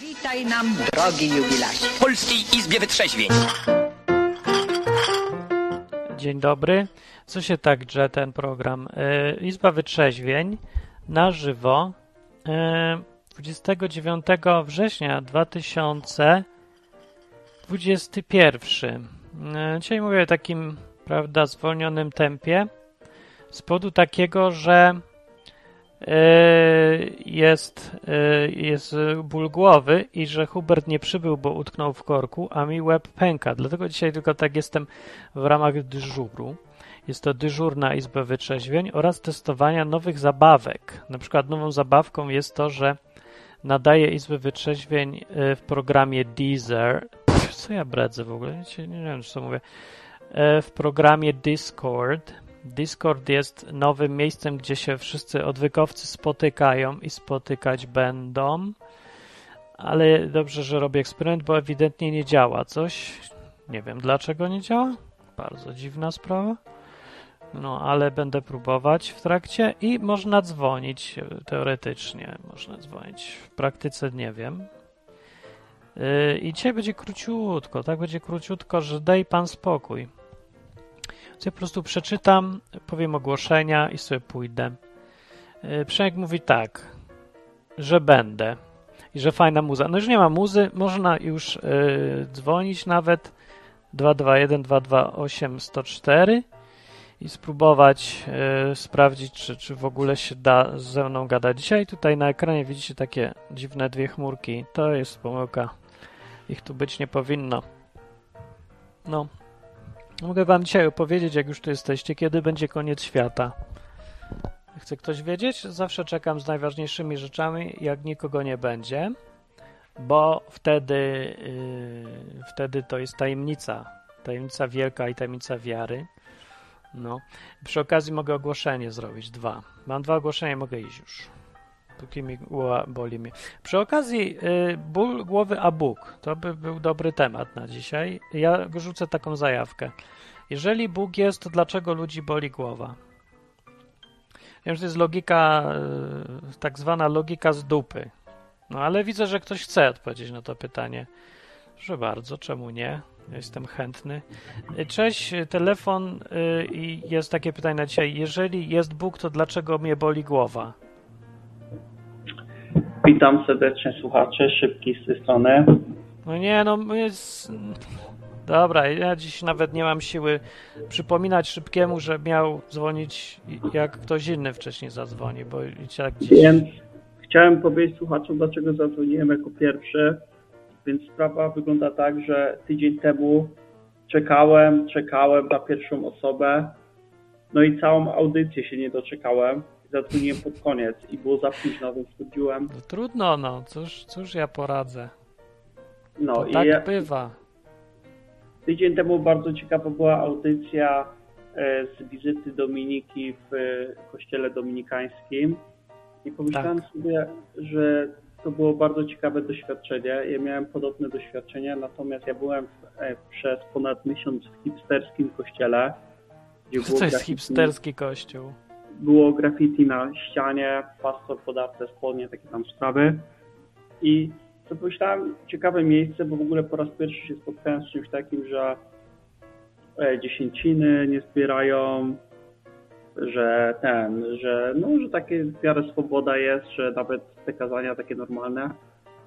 Witaj nam, drogi jubilacie. W Polskiej Izbie Wytrzeźwień. Dzień dobry. Co się tak drze ten program? E, Izba Wytrzeźwień na żywo e, 29 września 2021. E, Dzisiaj mówię w takim, prawda, zwolnionym tempie z powodu takiego, że e, jest, e, jest ból głowy i że Hubert nie przybył, bo utknął w korku, a mi łeb pęka. Dlatego dzisiaj tylko tak jestem w ramach dyżuru. Jest to dyżur na Izbę Wytrzeźwień oraz testowania nowych zabawek. Na przykład nową zabawką jest to, że nadaje Izby Wytrzeźwień e, w programie Deezer. Co ja bredzę w ogóle? Nie, nie wiem, co mówię. E, W programie Discord. Discord jest nowym miejscem, gdzie się wszyscy odwykowcy spotykają i spotykać będą. Ale dobrze, że robię eksperyment, bo ewidentnie nie działa coś. Nie wiem dlaczego nie działa. Bardzo dziwna sprawa. No, ale będę próbować w trakcie i można dzwonić e, teoretycznie. Można dzwonić. W praktyce nie wiem. Yy, I dzisiaj będzie króciutko, tak będzie króciutko, że daj pan spokój. Ja po prostu przeczytam, powiem ogłoszenia i sobie pójdę. Yy, Przemek mówi tak, że będę i że fajna muza. No już nie ma muzy, można już yy, dzwonić nawet 221 228 104 i spróbować e, sprawdzić, czy, czy w ogóle się da ze mną gadać. Dzisiaj tutaj na ekranie widzicie takie dziwne dwie chmurki. To jest pomyłka. Ich tu być nie powinno. No. Mogę wam dzisiaj opowiedzieć, jak już tu jesteście, kiedy będzie koniec świata. Chce ktoś wiedzieć? Zawsze czekam z najważniejszymi rzeczami, jak nikogo nie będzie, bo wtedy, yy, wtedy to jest tajemnica. Tajemnica wielka i tajemnica wiary. No. Przy okazji mogę ogłoszenie zrobić. Dwa. Mam dwa ogłoszenia, mogę iść już. Póki mi głowa boli mnie. Przy okazji y, ból głowy a Bóg. To by był dobry temat na dzisiaj. Ja rzucę taką zajawkę. Jeżeli Bóg jest, to dlaczego ludzi boli głowa? Wiem, że to jest logika, y, tak zwana logika z dupy. No ale widzę, że ktoś chce odpowiedzieć na to pytanie. Proszę bardzo, czemu nie? Jestem chętny. Cześć, telefon y, i jest takie pytanie na dzisiaj. Jeżeli jest Bóg, to dlaczego mnie boli głowa? Witam serdecznie słuchacze, szybki z tej strony. No nie, no jest... Dobra, ja dziś nawet nie mam siły przypominać szybkiemu, że miał dzwonić jak ktoś inny wcześniej zadzwoni, bo i tak dziś... Więc chciałem powiedzieć słuchaczom, dlaczego zadzwoniłem jako pierwszy. Więc sprawa wygląda tak, że tydzień temu czekałem, czekałem na pierwszą osobę, no i całą audycję się nie doczekałem. Zadzwoniłem pod koniec i było za późno, więc stwierdziłem, No trudno, no, cóż, cóż ja poradzę. no To i tak ja, bywa. tydzień temu bardzo ciekawa była audycja e, z wizyty Dominiki w e, kościele dominikańskim i pomyślałem Tak. sobie, że to było bardzo ciekawe doświadczenie. Ja miałem podobne doświadczenie, natomiast ja byłem w, e, przez ponad miesiąc w hipsterskim kościele, gdzie Co to jest hipsterski kościół? Było graffiti na ścianie, pastor podarte spodnie, takie tam sprawy. I to pomyślałem, ciekawe miejsce, bo w ogóle po raz pierwszy się spotkałem z czymś takim, że e, dziesięciny nie zbierają, że ten, że no, że takie w miarę swoboda jest, że nawet te kazania takie normalne.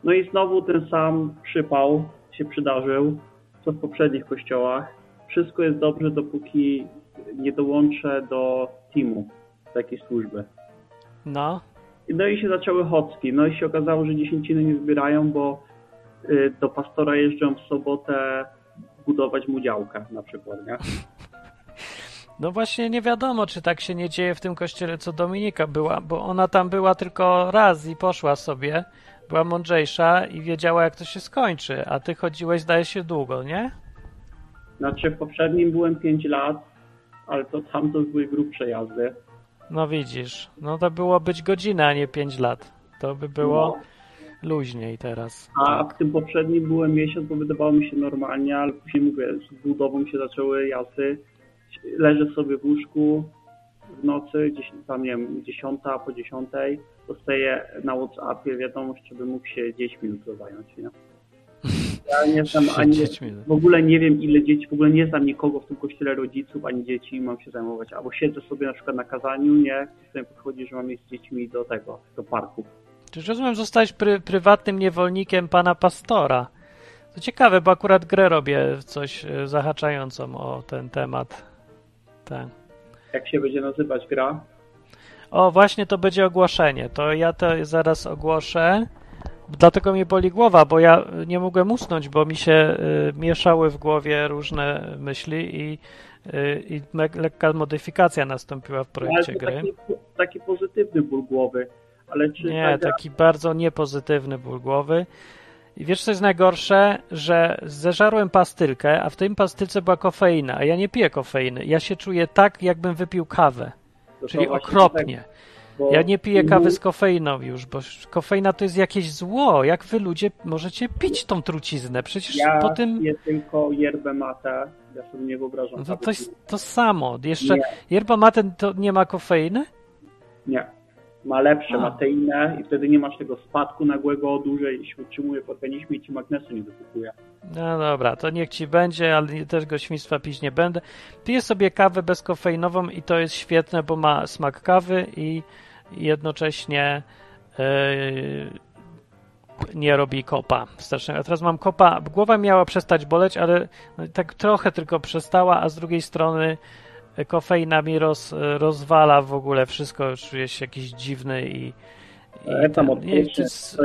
No i znowu ten sam przypał się przydarzył, co w poprzednich kościołach. Wszystko jest dobrze, dopóki nie dołączę do teamu takiej służby. No, No i się zaczęły chocki. No i się okazało, że dziesięciny nie zbierają, bo y, do pastora jeżdżą w sobotę budować mu działkę na przykład, nie? No właśnie nie wiadomo, czy tak się nie dzieje w tym kościele, co Dominika była, bo ona tam była tylko raz i poszła sobie, była mądrzejsza i wiedziała, jak to się skończy, a ty chodziłeś, zdaje się, długo, nie? Znaczy w poprzednim byłem 5 lat, ale to tam to były grubsze jazdy. No widzisz, no to było być godzina, a nie pięć lat. To by było No. luźniej teraz. A Tak. w tym poprzednim byłem miesiąc, bo wydawało mi się normalnie, ale później mówię, z budową się zaczęły jazdy. Leżę sobie w łóżku w nocy, gdzieś tam nie wiem, 10 po 10 dostaję na WhatsAppie wiadomość, żeby mógł się dziećmi jutro zająć, nie? Ja nie znam ani, Dziećmi. w ogóle nie wiem ile dzieci, w ogóle nie znam nikogo w tym kościele rodziców, ani dzieci mam się zajmować. Albo siedzę sobie na przykład na kazaniu, nie? Sobie podchodzi, że mam iść z dziećmi do tego, do parku. Czyż rozumiem, zostałeś pry, prywatnym niewolnikiem pana pastora? To ciekawe, bo akurat grę robię coś e, zahaczającą o ten temat. Tak. Jak się będzie nazywać gra? O, właśnie to będzie ogłoszenie. To ja to zaraz ogłoszę. Dlatego mnie boli głowa, bo ja nie mogłem usnąć, bo mi się y, mieszały w głowie różne myśli i, y, i lekka modyfikacja nastąpiła w projekcie gry. taki, taki pozytywny ból głowy. Ale czy Nie, ta gra- taki bardzo niepozytywny ból głowy. I wiesz, co jest najgorsze? Że zeżarłem pastylkę, a w tej pastylce była kofeina, a ja nie piję kofeiny. Ja się czuję tak, jakbym wypił kawę, to czyli okropnie. Bo Ja nie piję kawy ból- z kofeiną już, bo kofeina to jest jakieś zło. Jak wy ludzie możecie pić tą truciznę? Przecież Ja po tym piję tylko yerbę matę. Ja sobie nie wyobrażam. no to, kawy to jest to samo. Jeszcze Nie. yerba mate to nie ma kofeiny? Nie. Ma lepsze, A. ma teinę i wtedy nie masz tego spadku nagłego, dłużej się utrzymuje w organizmie i ci magnesu nie wypukuje. No dobra, to niech ci będzie, ale też go świństwa pić nie będę. Piję sobie kawę bezkofeinową i to jest świetne, bo ma smak kawy i jednocześnie yy, nie robi kopa strasznego. Teraz mam kopa, głowa miała przestać boleć, ale no, tak trochę tylko przestała, a z drugiej strony kofeina mi roz, rozwala w ogóle wszystko, czuję się jakiś dziwny i tam ten-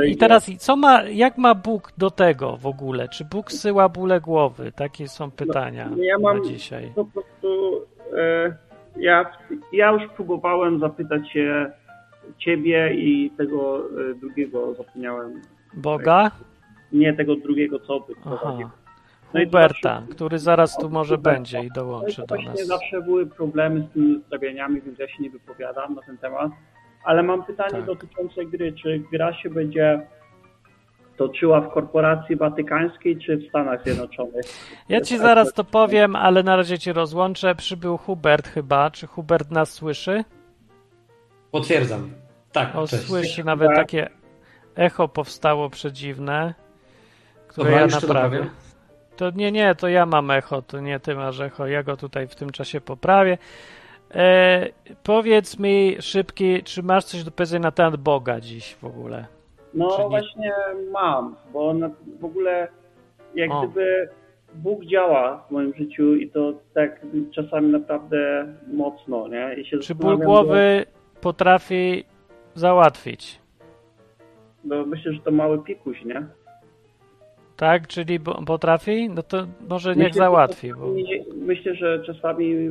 i, I teraz co ma, jak ma Bóg do tego w ogóle? Czy Bóg syła bóle głowy? Takie są pytania No, ja mam- na dzisiaj. Po prostu e, ja, ja już próbowałem zapytać się ciebie i tego e, drugiego, zapomniałem. Boga? Nie tego drugiego, co by. No Huberta, zawsze- który zaraz tu może Huberta. będzie i No i dołączy do nas. zawsze były problemy z tymi ustawieniami, więc ja się nie wypowiadam na ten temat. Ale mam pytanie Tak. dotyczące gry. Czy gra się będzie toczyła w korporacji watykańskiej, czy w Stanach Zjednoczonych? Ja ci zaraz to powiem, ale na razie cię rozłączę. Przybył Hubert chyba. Czy Hubert nas słyszy? Potwierdzam. Tak, O, cześć. słyszy nawet takie echo powstało przedziwne, które Dobra, ja to naprawię. To nie, nie, to ja mam echo, to nie ty masz echo, ja go tutaj w tym czasie poprawię. E, powiedz mi szybki, czy masz coś do powiedzenia na temat Boga dziś w ogóle? No właśnie mam, bo na, w ogóle jak O. gdyby Bóg działa w moim życiu i to tak czasami naprawdę mocno, nie? I się Czy ból głowy potrafi załatwić? Bo, bo myślę, że to mały pikuś, nie? Tak, czyli bo- potrafi? No to może niech Myślę, że załatwi. Bo... Myślę, że czasami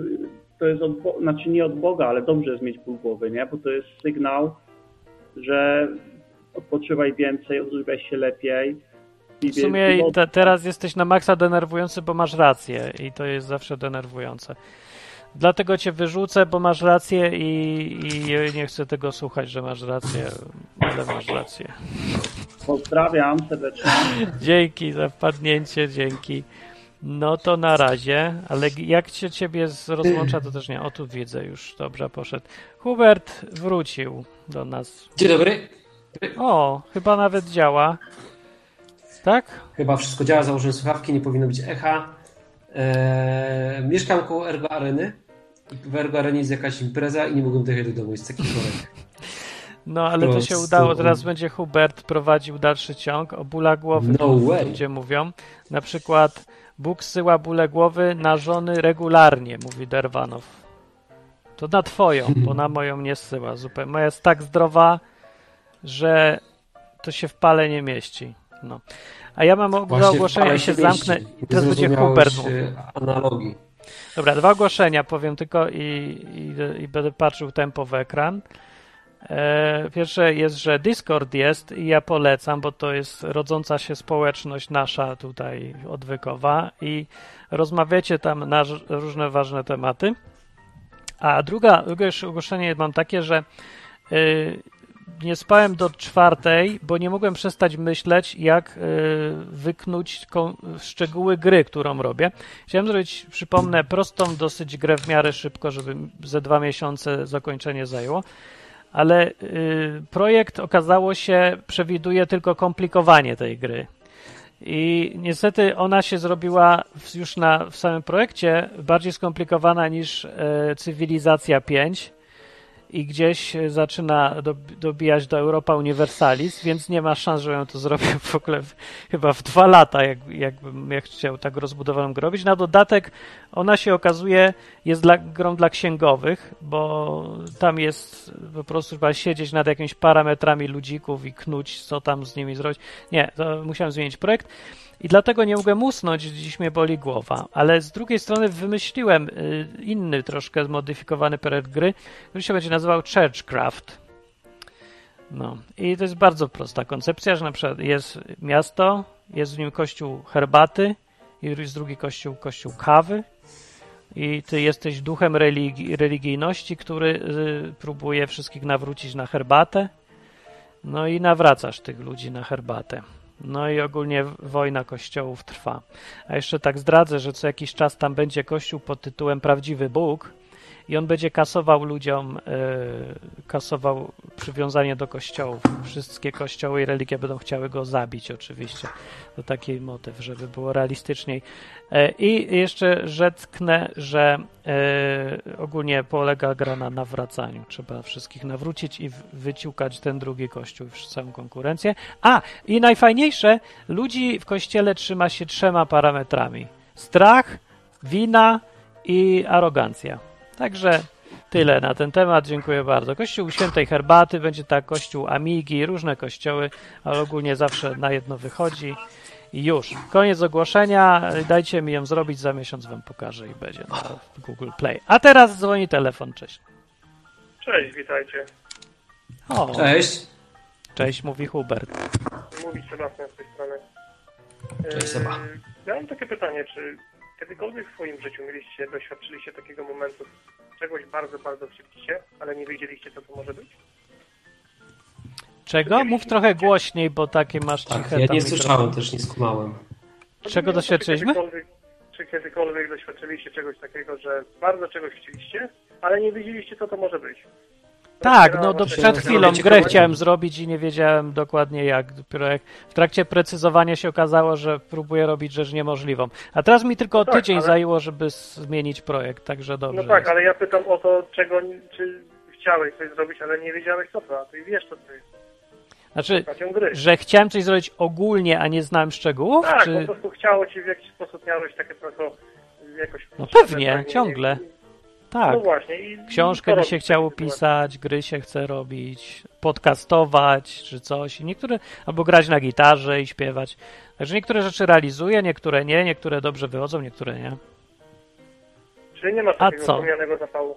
to jest od Boga, znaczy nie od Boga, ale dobrze jest mieć ból głowy, nie? Bo to jest sygnał, że odpoczywaj więcej, odżywiaj się lepiej. W sumie te, teraz jesteś na maksa denerwujący, bo masz rację i to jest zawsze denerwujące. Dlatego cię wyrzucę, bo masz rację i, i nie chcę tego słuchać, że masz rację, ale masz rację. Pozdrawiam serdecznie. Dzięki za wpadnięcie, dzięki. No to na razie, ale jak się ciebie rozłącza, to też nie. O, tu widzę już, dobrze, poszedł. Hubert wrócił do nas. Dzień dobry. O, chyba nawet działa. Tak? Chyba wszystko działa, założyłem słuchawki, nie powinno być echa. Eee, mieszkam koło Ergo Areny. I w Ergo Arenie jest jakaś impreza i nie mogłem dojechać do domu, jest taki korek. No, ale to się udało. Teraz będzie Hubert prowadził dalszy ciąg o bóla głowy. No way. Ludzie mówią. Na przykład Bóg zsyła bóle głowy na żony regularnie, mówi Derwanow. To na twoją, bo na moją nie zsyła zupełnie. Moja jest tak zdrowa, że to się w pale nie mieści. No. A ja mam og- dwa ogłoszenia i się zamknę. teraz będzie Hubert mówił. e, analogii. Dobra, dwa ogłoszenia powiem tylko i, i, i będę patrzył tempo w ekran. E, pierwsze jest, że Discord jest i ja polecam, bo to jest rodząca się społeczność nasza tutaj odwykowa i rozmawiacie tam na różne ważne tematy. A druga, drugie ogłoszenie mam takie, że y, nie spałem do czwartej, bo nie mogłem przestać myśleć, jak y, wyknuć szczegóły gry, którą robię. Chciałem zrobić, przypomnę, prostą dosyć grę w miarę szybko, żeby ze dwa miesiące zakończenie zajęło. ale y, projekt okazało się przewiduje tylko komplikowanie tej gry. I niestety ona się zrobiła już na, w samym projekcie bardziej skomplikowana niż e, Cywilizacja 5 i gdzieś e, zaczyna do, dobijać do Europa Universalis, więc nie ma szans, żebym to zrobił w ogóle w, chyba w dwa lata, jak, jakbym jak chciał tak rozbudowaną grę robić. Na dodatek ona się okazuje jest dla, grą dla księgowych, bo tam jest po prostu chyba siedzieć nad jakimiś parametrami ludzików i knuć, co tam z nimi zrobić. Nie, to musiałem zmienić projekt. I dlatego nie mogłem usnąć, dziś mnie boli głowa. Ale z drugiej strony wymyśliłem y, inny, troszkę zmodyfikowany projekt gry, który się będzie nazywał Churchcraft. No i to jest bardzo prosta koncepcja, że na przykład jest miasto, jest w nim kościół herbaty jest drugi kościół, kościół kawy i ty jesteś duchem religi- religijności, który y, próbuje wszystkich nawrócić na herbatę. No i nawracasz tych ludzi na herbatę. No i ogólnie wojna kościołów trwa. A jeszcze tak zdradzę, że co jakiś czas tam będzie kościół pod tytułem Prawdziwy Bóg i on będzie kasował ludziom, e, kasował przywiązanie do kościołów. Wszystkie kościoły i religie będą chciały go zabić oczywiście. To taki motyw, żeby było realistyczniej. E, I jeszcze rzecknę, że e, ogólnie polega gra na nawracaniu. Trzeba wszystkich nawrócić i wyciukać ten drugi kościół, całą konkurencję. A, i najfajniejsze, ludzi w kościele trzyma się trzema parametrami. Strach, wina i arogancja. Także tyle na ten temat. Dziękuję bardzo. Kościół Świętej Herbaty będzie tak, kościół Amigi, różne kościoły, ale ogólnie zawsze na jedno wychodzi. I już. Koniec ogłoszenia. Dajcie mi ją zrobić, za miesiąc wam pokażę i będzie na Google Play. A teraz dzwoni telefon. Cześć. Cześć, witajcie. O, Cześć. cześć, mówi Hubert. Mówi Sebastian z tej strony. Cześć, Seba. Eee, Ja mam takie pytanie, czy kiedykolwiek w swoim życiu mieliście, doświadczyliście takiego momentu, czegoś bardzo, bardzo chcieliście, ale nie wiedzieliście, co to może być? Czego? Mów trochę głośniej, bo takie masz Tak, ciche ja nie słyszałem, też nie skumałem. Czego doświadczyliśmy? Czy kiedykolwiek doświadczyliście czegoś takiego, że bardzo czegoś chcieliście, ale nie wiedzieliście, co to może być? Tak, no do przed chwilą grę chciałem zrobić i nie wiedziałem dokładnie jak. Dopiero jak w trakcie precyzowania się okazało, że próbuję robić rzecz niemożliwą. A teraz mi tylko tak, tydzień ale- zajęło, żeby zmienić projekt, także dobrze. No tak, jest. ale ja pytam o to, czego, czy chciałeś coś zrobić, ale nie wiedziałeś, co to, a ty wiesz, co to jest. Znaczy, że chciałem coś zrobić ogólnie, a nie znałem szczegółów? Tak, po czy... prostu chciało ci w jakiś sposób miałeś takie trochę jakoś... No pewnie, ciągle. Tak. No właśnie. I Książkę to mi się robisz chciało pisać, gry się chce robić, podcastować czy coś. I niektóre, albo grać na gitarze i śpiewać. Także niektóre rzeczy realizuję, niektóre nie, niektóre dobrze wychodzą, niektóre nie. Czyli nie masz takiego wspomnianego zapału.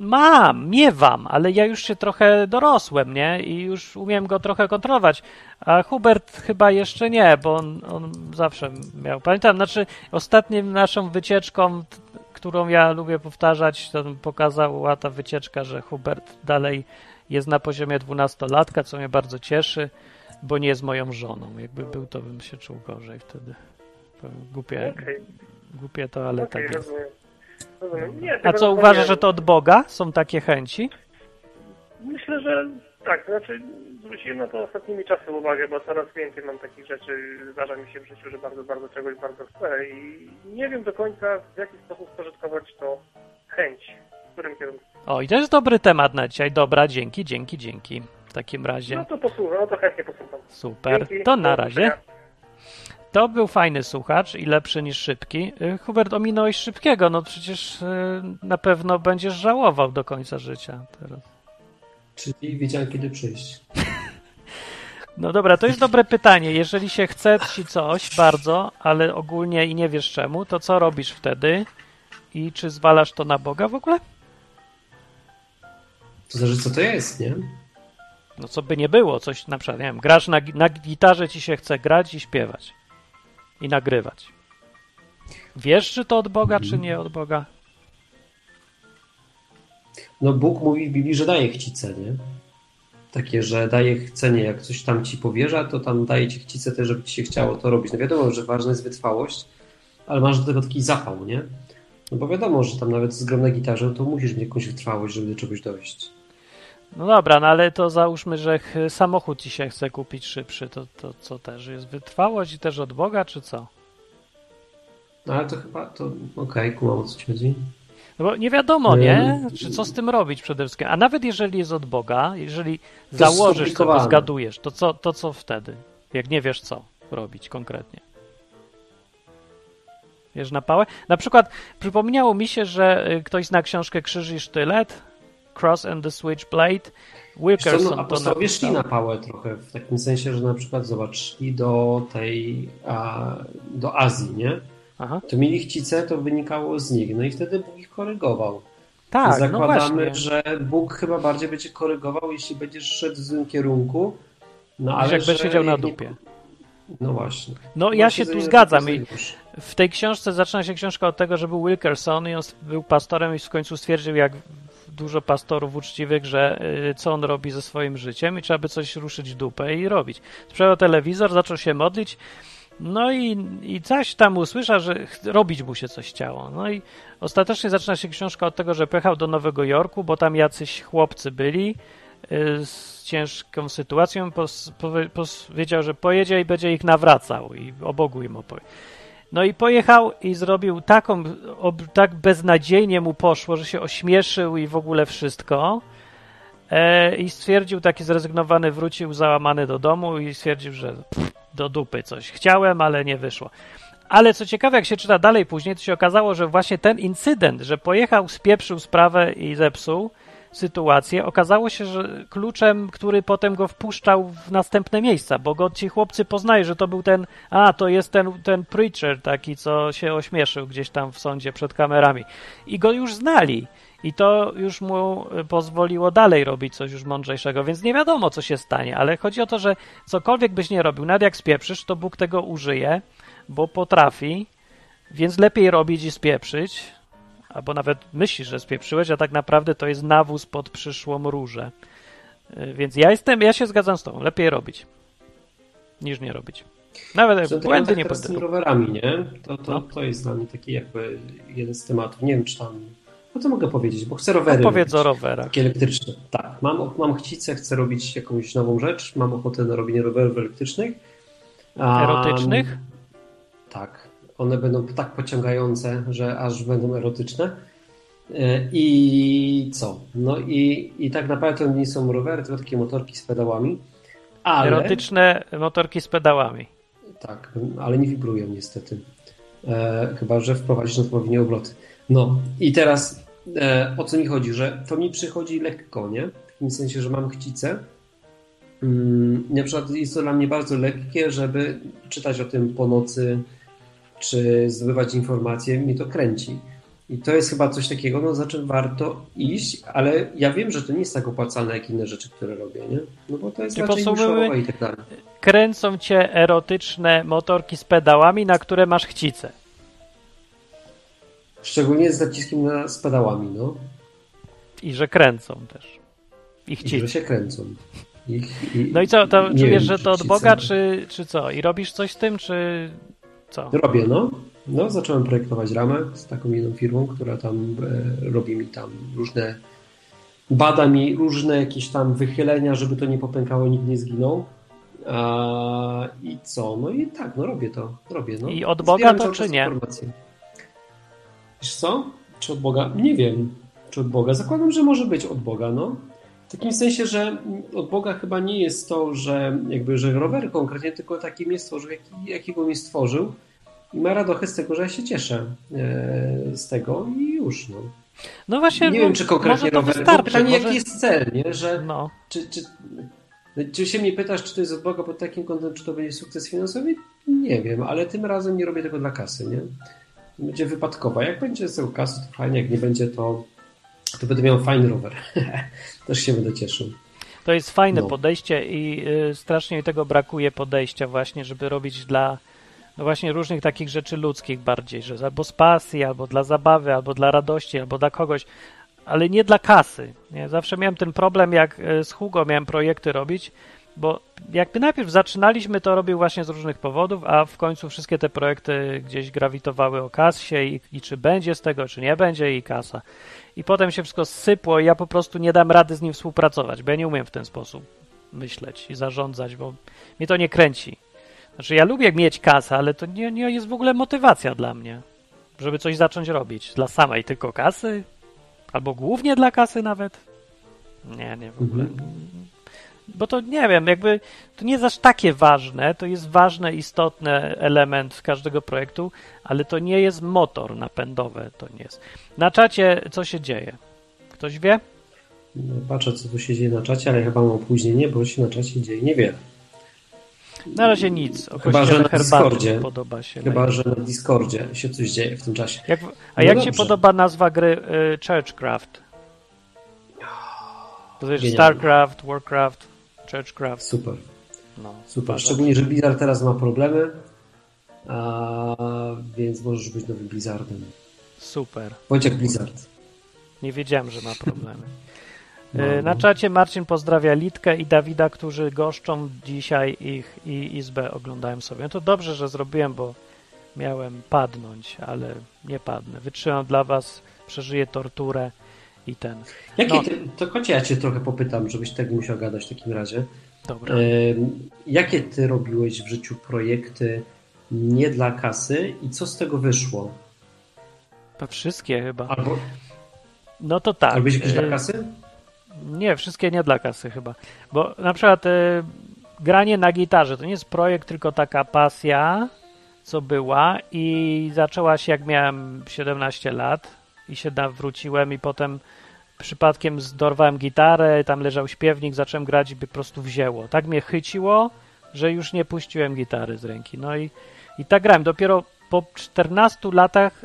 Mam, miewam, ale ja już się trochę dorosłem, nie? I już umiem go trochę kontrolować. A Hubert chyba jeszcze nie, bo on, on zawsze miał. Pamiętam, znaczy ostatnim naszą wycieczką, którą ja lubię powtarzać, to pokazała ta wycieczka, że Hubert dalej jest na poziomie dwunastolatka, co mnie bardzo cieszy, bo nie jest moją żoną. Jakby był, to bym się czuł gorzej wtedy. Głupie, Okej, głupie to, ale okej, tak jest. rozumiem. rozumiem. Nie, A co, uważasz, że to od Boga są takie chęci? Myślę, że tak, to znaczy zwróciłem na to ostatnimi czasy uwagę, bo coraz więcej mam takich rzeczy, zdarza mi się w życiu, że bardzo, bardzo czegoś bardzo chcę i nie wiem do końca w jaki sposób spożytkować to chęć, w którym kierunku. O, i to jest dobry temat na dzisiaj. Dobra, dzięki, dzięki, dzięki. W takim No razie to posłucham, no to chętnie posłucham. super. Dzięki, To na razie. To był fajny słuchacz i lepszy niż szybki. Y, Hubert, ominąłeś szybkiego, no przecież y, na pewno będziesz żałował do końca życia teraz. Czyli wiedziałem, kiedy przyjść. No dobra, to jest dobre pytanie. Jeżeli się chce ci coś bardzo, ale ogólnie i nie wiesz czemu, to co robisz wtedy? I czy zwalasz to na Boga w ogóle? To zależy, co to jest, nie? No co by nie było, coś na przykład, nie wiem, grasz na, na gitarze, ci się chce grać i śpiewać. I nagrywać. Wiesz, czy to od Boga, czy nie od Boga? No Bóg mówi w Biblii, że daje chcice, nie? Takie, że daje chcenie, jak coś tam ci powierza, to tam daje ci chcice też, żeby ci się chciało to robić. No wiadomo, że ważna jest wytrwałość, ale masz do tego taki zapał, nie? No bo wiadomo, że tam nawet z grom na gitarze to musisz mieć jakąś wytrwałość, żeby do czegoś dojść. No dobra, no ale to załóżmy, że ch- samochód ci się chce kupić szybszy, to, to co też jest wytrwałość i też od Boga, czy co? No ale to chyba, to okej, kumam o co ci chodzi. No bo nie wiadomo, nie? Czy co z tym robić przede wszystkim? A nawet jeżeli jest od Boga, jeżeli jest założysz sobie, zgadujesz, to co, to co wtedy? Jak nie wiesz co robić konkretnie? Wiesz na pałę? Na przykład przypomniało mi się, że y, ktoś zna książkę Krzyż i Sztylet, Cross and the Switchblade. Wiesz co, Wilkerson no, to szli na pałę trochę, w takim sensie, że na przykład zobacz, szli do tej, a, do Azji, nie? Aha. To mieli chcice, to wynikało z nich, no i wtedy Bóg ich korygował. Tak, no Zakładamy, właśnie. że Bóg chyba bardziej będzie korygował, jeśli będziesz szedł w złym kierunku. No ale jakby że siedział na jak dupie. No właśnie. No ja się Właśnie tu za- zgadzam za- i w tej książce zaczyna się książka od tego, że był Wilkerson i on był pastorem i w końcu stwierdził, jak dużo pastorów uczciwych, że y, co on robi ze swoim życiem i trzeba by coś ruszyć dupę i robić. Sprzedał telewizor, zaczął się modlić, no i, i coś tam usłyszał, że robić mu się coś chciało. No i ostatecznie zaczyna się książka od tego, że pojechał do Nowego Jorku, bo tam jacyś chłopcy byli y, z ciężką sytuacją. Powiedział, że pojedzie i będzie ich nawracał i o Bogu im opowie. No i pojechał i zrobił taką, ob, tak beznadziejnie mu poszło, że się ośmieszył i w ogóle wszystko. E, I stwierdził, taki zrezygnowany, wrócił załamany do domu i stwierdził, że do dupy coś chciałem, ale nie wyszło. Ale co ciekawe, jak się czyta dalej później, to się okazało, że właśnie ten incydent, że pojechał, spieprzył sprawę i zepsuł sytuację, okazało się, że kluczem, który potem go wpuszczał w następne miejsca, bo go ci chłopcy poznają, że to był ten, a to jest ten, ten preacher taki, co się ośmieszył gdzieś tam w sądzie przed kamerami. I go już znali. I to już mu y, pozwoliło dalej robić coś już mądrzejszego, więc nie wiadomo, co się stanie, ale chodzi o to, że cokolwiek byś nie robił, nawet jak spieprzysz, to Bóg tego użyje, bo potrafi, więc lepiej robić i spieprzyć, albo nawet myślisz, że spieprzyłeś, a tak naprawdę to jest nawóz pod przyszłą różę. Y, Więc ja jestem, ja się zgadzam z tobą, lepiej robić niż nie robić. Nawet Zresztą błędy tak nie z tymi rowerami, nie? To, to, No. to jest dla mnie taki jakby jeden z tematów. Nie wiem, czy tam... No to mogę powiedzieć, bo chcę rowery Opowiedz o robić. rowerach. Takie elektryczne. Tak, mam, mam chcicę, chcę robić jakąś nową rzecz, mam ochotę na robienie rowerów elektrycznych. Erotycznych? Tak. One będą tak pociągające, że aż będą erotyczne. E, I co? No i, i tak naprawdę to nie są rowery, tylko takie motorki z pedałami. Ale, Erotyczne motorki z pedałami. Tak, ale nie wibrują niestety. E, chyba, że wprowadzisz odpowiednie obroty. No i teraz e, o co mi chodzi, że to mi przychodzi lekko, nie? W takim sensie, że mam chcicę. Mm, na przykład jest to dla mnie bardzo lekkie, żeby czytać o tym po nocy, czy zdobywać informacje, mnie to kręci. I to jest chyba coś takiego, no za czym warto iść, ale ja wiem, że to nie jest tak opłacalne jak inne rzeczy, które robię, nie? No bo to jest Czy raczej i tak dalej. Kręcą cię erotyczne motorki z pedałami, na które masz chcicę. Szczególnie z naciskiem na, z pedałami, no. I że kręcą też. I I że się kręcą. I, i, No i co, to czujesz, wiem, że to od czy Boga, czy, czy co? I robisz coś z tym, czy co? Robię, no. No, zacząłem projektować ramę z taką jedną firmą, która tam e, robi mi tam różne, bada mi różne jakieś tam wychylenia, żeby to nie popękało, nikt nie zginął. I co? No i tak, no robię to, robię, no. I od Boga Zbieram to czy nie? Informacje. Wiesz co? Czy od Boga? Nie wiem, czy od Boga. Zakładam, że może być od Boga, no. W takim sensie, że od Boga chyba nie jest to, że jakby, że rower konkretnie, tylko taki mnie stworzył, jaki, jakiego mnie stworzył. I ma radochę z tego, że ja się cieszę e, z tego i już, no. No właśnie, Nie no, wiem, czy konkretnie rower. Wystarczy. pytanie, może... jaki jest cel, nie? Że No, czy, czy, czy się mnie pytasz, czy to jest od Boga pod takim kątem, czy to będzie sukces finansowy? Nie wiem, ale tym razem nie robię tego dla kasy, nie? Będzie wypadkowa. Jak będzie z tego kasy, to fajnie, jak nie będzie, to, to będę miał fajny rower. Też się będę cieszył. to jest fajne No. podejście i y, strasznie mi tego brakuje podejścia właśnie, żeby robić dla no właśnie różnych takich rzeczy ludzkich bardziej, że albo z pasji, albo dla zabawy, albo dla radości, albo dla kogoś, ale nie dla kasy. Nie? Zawsze miałem ten problem, jak y, z Hugo miałem projekty robić, bo jakby najpierw zaczynaliśmy, to robił właśnie z różnych powodów, a w końcu wszystkie te projekty gdzieś grawitowały o kasie i, i czy będzie z tego, czy nie będzie i kasa. I potem się wszystko sypło i ja po prostu nie dam rady z nim współpracować, bo ja nie umiem w ten sposób myśleć i zarządzać, bo mnie to nie kręci. Znaczy ja lubię mieć kasę, ale to nie, nie jest w ogóle motywacja dla mnie, żeby coś zacząć robić. Dla samej tylko kasy? Albo głównie dla kasy nawet? Nie, nie w ogóle. Bo to nie wiem, jakby to nie jest aż takie ważne, to jest ważny, istotny element każdego projektu, ale to nie jest motor napędowy, to nie jest. Na czacie co się dzieje? Ktoś wie? No, Patrzę, co tu się dzieje na czacie, ale chyba mam opóźnienie, bo się na czacie dzieje niewiele. Na razie nic. O Chyba, że na Discordzie. podoba się. Chyba, że na Discordzie się coś dzieje w tym czasie. Jak, a No jak ci dobrze. podoba nazwa gry y, Churchcraft? To jest Genialne. StarCraft, Warcraft, Churchcraft. Super, No, super. Szczególnie, że Blizzard teraz ma problemy, a, więc możesz być nowym Blizzardem. Super. Bądź jak Blizzard. Nie wiedziałem, że ma problemy. No, no. Na czacie Marcin pozdrawia Litkę i Dawida, którzy goszczą dzisiaj ich i Izbę oglądają sobie. No to dobrze, że zrobiłem, bo miałem padnąć, ale nie padnę. Wytrzymam dla was, przeżyję torturę i ten. Jakie No. ty, to chodź, ja cię trochę popytam, żebyś tak musiał gadać w takim razie. Dobra. Ym, Jakie ty robiłeś w życiu projekty nie dla kasy i co z tego wyszło? To wszystkie chyba. Albo No to tak. robiłeś jakieś y, dla kasy? Nie, wszystkie nie dla kasy chyba. Bo na przykład y, granie na gitarze to nie jest projekt, tylko taka pasja, co była i zaczęła się jak miałem 17 lat i się nawróciłem i potem przypadkiem zdorwałem gitarę, tam leżał śpiewnik, zacząłem grać i by po prostu wzięło. Tak mnie chyciło, że już nie puściłem gitary z ręki. No i, i tak grałem. Dopiero po 14 latach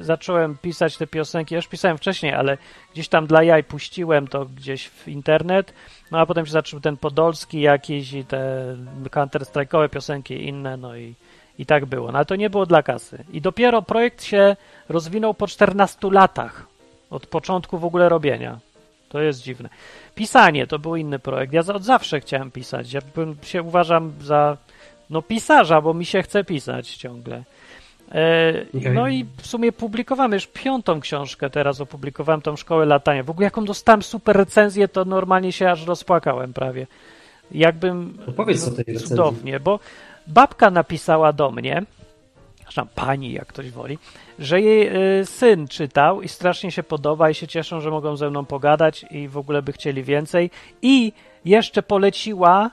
y, zacząłem pisać te piosenki. Ja już pisałem wcześniej, ale gdzieś tam dla jaj puściłem to gdzieś w internet. No a potem się zaczął ten Podolski jakiś i te counter-strike'owe piosenki inne, no i, i tak było. No ale to nie było dla kasy. I dopiero projekt się rozwinął po 14 latach od początku w ogóle robienia. To jest dziwne. Pisanie to był inny projekt. Ja od zawsze chciałem pisać. Ja bym się uważam za no pisarza, bo mi się chce pisać ciągle. E. No i w sumie publikowałem już piątą książkę teraz, opublikowałem tą szkołę latania. W ogóle jaką dostałem super recenzję, to normalnie się aż rozpłakałem prawie. Jakbym... Opowiedz o tej recenzji. Cudownie, bo babka napisała do mnie, zresztą pani, jak ktoś woli, że jej y, syn czytał i strasznie się podoba i się cieszą, że mogą ze mną pogadać i w ogóle by chcieli więcej. I jeszcze poleciła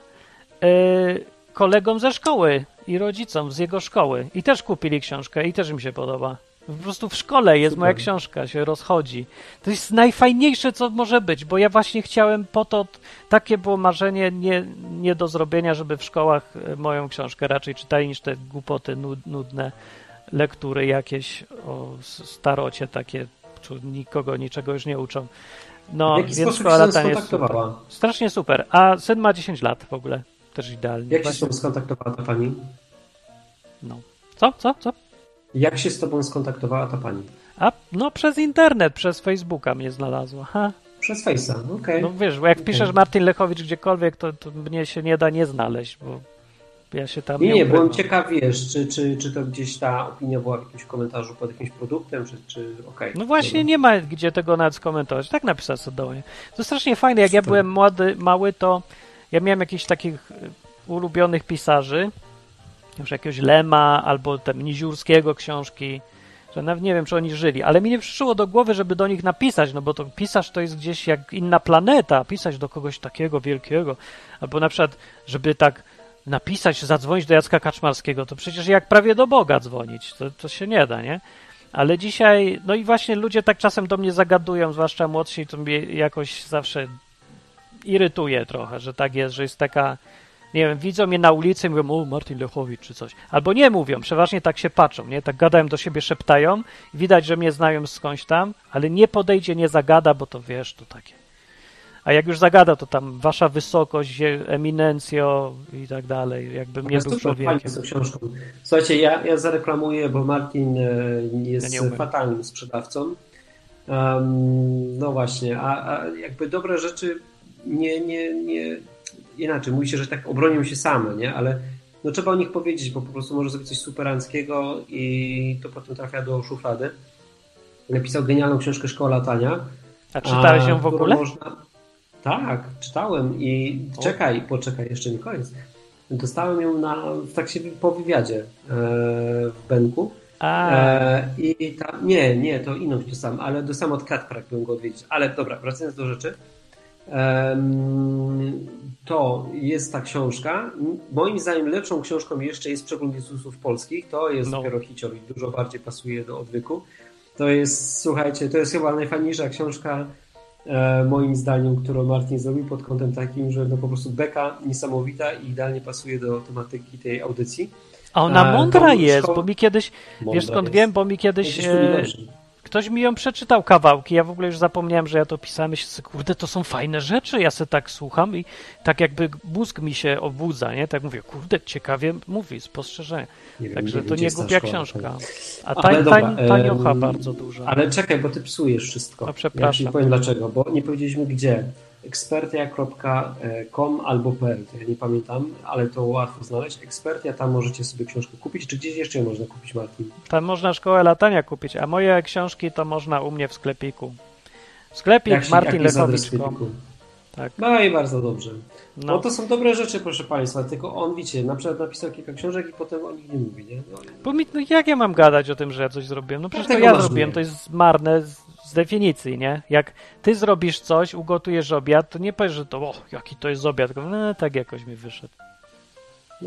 y, kolegom ze szkoły i rodzicom z jego szkoły. I też kupili książkę i też im się podoba. Po prostu w szkole jest Super. moja książka, się rozchodzi. To jest najfajniejsze, co może być, bo ja właśnie chciałem po to, takie było marzenie nie, nie do zrobienia, żeby w szkołach e, moją książkę raczej czytali niż te głupoty nud, nudne lektury jakieś o starocie takie, co nikogo niczego już nie uczą. No, więc szkoła latania jest super. Strasznie super. A syn ma 10 lat w ogóle. Też idealnie. Jak się z tobą skontaktowała ta pani? no. Co, co, co? Jak się z tobą skontaktowała ta pani? A, no przez internet, przez Facebooka mnie znalazła. Ha. Przez Face'a, okej. No wiesz, bo jak Okej. piszesz Martin Lechowicz gdziekolwiek, to, to mnie się nie da nie znaleźć, bo ja się tam Nie, nie nie, byłem ciekaw, wiesz, czy, czy, czy to gdzieś ta opinia była w jakimś komentarzu pod jakimś produktem, czy, czy okej. No właśnie nie ma gdzie tego nawet skomentować. Tak napisać co do mnie. To strasznie fajne. Jak ja byłem młody, mały, to ja miałem jakichś takich ulubionych pisarzy, już jakiegoś Lema albo tam Niziurskiego książki, że nawet nie wiem, czy oni żyli, ale mi nie przyszło do głowy, żeby do nich napisać, no bo to pisarz to jest gdzieś jak inna planeta, pisać do kogoś takiego wielkiego, albo na przykład, żeby tak napisać, zadzwonić do Jacka Kaczmarskiego, to przecież jak prawie do Boga dzwonić, to, to się nie da, nie? Ale dzisiaj, no i właśnie ludzie tak czasem do mnie zagadują, zwłaszcza młodsi, to mnie jakoś zawsze irytuje trochę, że tak jest, że jest taka, nie wiem, widzą mnie na ulicy i mówią, o, Martin Lechowicz czy coś. Albo nie mówią, przeważnie tak się patrzą, nie? Tak gadają do siebie, szeptają, widać, że mnie znają skądś tam, ale nie podejdzie, nie zagada, bo to wiesz, to takie. A jak już zagada, to tam wasza wysokość, eminencjo i tak dalej, jakbym nie Jest był człowiekiem. z tą książką. Słuchajcie, ja, ja zareklamuję, bo Martin e, jest Ja fatalnym sprzedawcą. Em, no właśnie, a, a jakby dobre rzeczy nie, nie, nie, inaczej, mówi się, że tak obronią się same, nie? Ale no trzeba o nich powiedzieć, bo po prostu może zrobić coś superanckiego i to potem trafia do szuflady. Napisał genialną książkę Szkoła Latania. A czytałeś ją w ogóle? Można... Tak, czytałem i O. czekaj, poczekaj, jeszcze nie koniec. Dostałem ją na, w trakcie po wywiadzie e, w Benku. A, E, I ta, nie, nie, to inną dostałem, ale dostałem od Katprak, byłem go odwiedzić. Ale dobra, wracając do rzeczy. To jest ta książka. Moim zdaniem lepszą książką jeszcze jest Przegląd Jezusów Polskich. To jest No. dopiero hicior i dużo bardziej pasuje do odwyku. To jest, słuchajcie, to jest chyba najfajniejsza książka e, moim zdaniem, którą Martin zrobił pod kątem takim, że no po prostu beka niesamowita i idealnie pasuje do tematyki tej audycji. a ona e, mądra to jest, szkoła- bo mi kiedyś, Mądra wiesz skąd jest. wiem, bo mi kiedyś najlepszy. Ktoś mi ją przeczytał kawałki, ja w ogóle już zapomniałem, że ja to pisałem, myślę, sobie, kurde, to są fajne rzeczy, ja se tak słucham i tak jakby mózg mi się obudza, nie? Tak mówię, kurde, ciekawie mówi, spostrzeżenie. Nie Także wiem, to nie jest ta głupia książka. A Ale tań, tań, taniocha bardzo duża. Ale czekaj, bo ty psujesz wszystko. No, Ja przepraszam. ci powiem dlaczego, bo nie powiedzieliśmy gdzie. Ekspertia.com albo .pl, to ja nie pamiętam, ale to łatwo znaleźć. Ekspertia, tam możecie sobie książkę kupić. Czy gdzieś jeszcze można kupić, Martin? Tam można szkołę latania kupić, a moje książki to można u mnie w sklepiku. Sklepik Jak się- martinlechowicz.com. sklepiku? Tak. No i bardzo dobrze. No. To są dobre rzeczy, proszę Państwa, tylko on, wiecie, na przykład napisał kilka książek i potem o nich nie mówi, nie? No, bo mi, no jak ja mam gadać o tym, że ja coś zrobiłem? No przecież to ja zrobiłem, to jest marne z, definicji, nie? Jak ty zrobisz coś, ugotujesz obiad, to nie powiesz, że to, o, jaki to jest obiad, tylko no, tak jakoś mi wyszedł.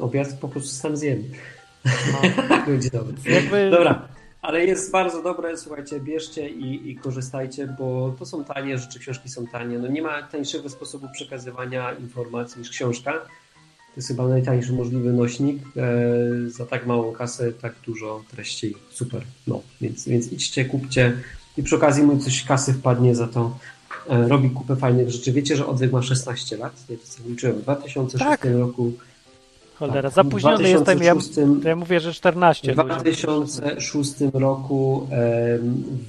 obiad po prostu sam zjem. No. Będzie dobry. Jakby, Dobra, ale jest bardzo dobre, słuchajcie, bierzcie i, i korzystajcie, bo to są tanie rzeczy, książki są tanie. No nie ma tańszego sposobu przekazywania informacji niż książka. To jest chyba najtańszy możliwy nośnik. E, za tak małą kasę, tak dużo treści. Super. No, więc, więc idźcie, kupcie i przy okazji mu coś kasy wpadnie za to. E, robi kupę fajnych rzeczy. Wiecie, że Odwyk ma 16 lat? Ja to sobie liczyłem. W 2006 Tak. roku. cholera, tak, zapóźniony jestem, ja, 2006 to ja mówię, że 14 w 2006 roku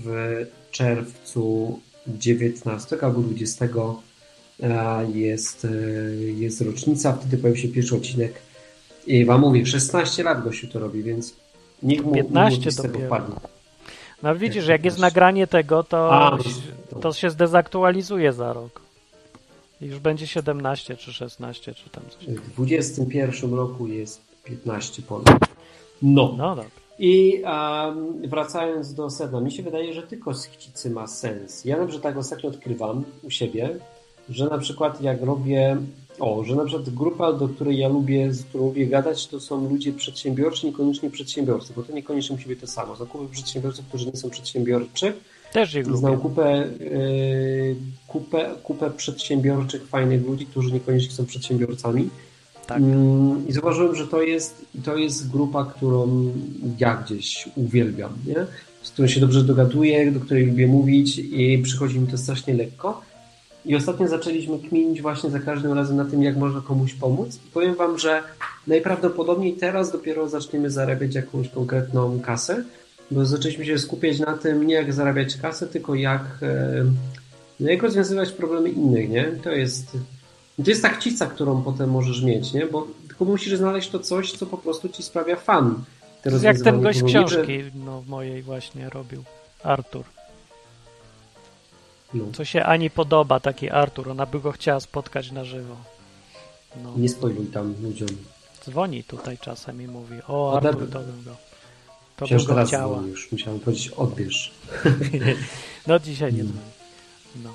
w czerwcu 19 albo 20 e, jest, e, jest rocznica, wtedy pojawił się pierwszy odcinek i wam mówię, 16 lat gościu to robi, więc niech mu 15 niech mu z tego wpadnie. No widzisz, Jak jak jest 15. nagranie tego, to, A, to- się zdezaktualizuje za rok. I już będzie 17 czy 16 czy tam coś. W 21 roku jest 15 ponad. No. No dobra. I um, wracając do sedna, mi się wydaje, że tylko schcicy ma sens. Ja na przykład tak ostatnio odkrywam u siebie, że na przykład jak robię, o, że na przykład grupa, do której ja lubię, z którą lubię gadać, to są ludzie przedsiębiorczy, niekoniecznie przedsiębiorcy, bo to niekoniecznie musi być to samo. Znam kupę przedsiębiorców, którzy nie są przedsiębiorczy, Też ich znam kupę, yy, kupę, kupę przedsiębiorczych, fajnych ludzi, którzy niekoniecznie są przedsiębiorcami. Tak. Mm, I zauważyłem, że to jest, to jest grupa, którą ja gdzieś uwielbiam, nie? z którą się dobrze dogaduję, do której lubię mówić i przychodzi mi to strasznie lekko. I ostatnio zaczęliśmy kminić właśnie za każdym razem na tym, jak można komuś pomóc. I powiem Wam, że najprawdopodobniej teraz dopiero zaczniemy zarabiać jakąś konkretną kasę, bo zaczęliśmy się skupiać na tym, nie jak zarabiać kasę, tylko jak, e, no jak rozwiązywać problemy innych, nie? To jest, to jest ta chcica, którą potem możesz mieć, nie? Bo tylko musisz znaleźć to coś, co po prostu ci sprawia fan. Te jak ten gość książki no, mojej właśnie robił. Artur. No, Co się Ani podoba, taki Artur. Ona by go chciała spotkać na żywo. No. nie spoiluj tam ludziom. Dzwoni tutaj czasem i mówi, o. Artur, to bym go, to bym Przecież go chciała. już musiałem powiedzieć odbierz. No dzisiaj nie Mm. dzwoni. No.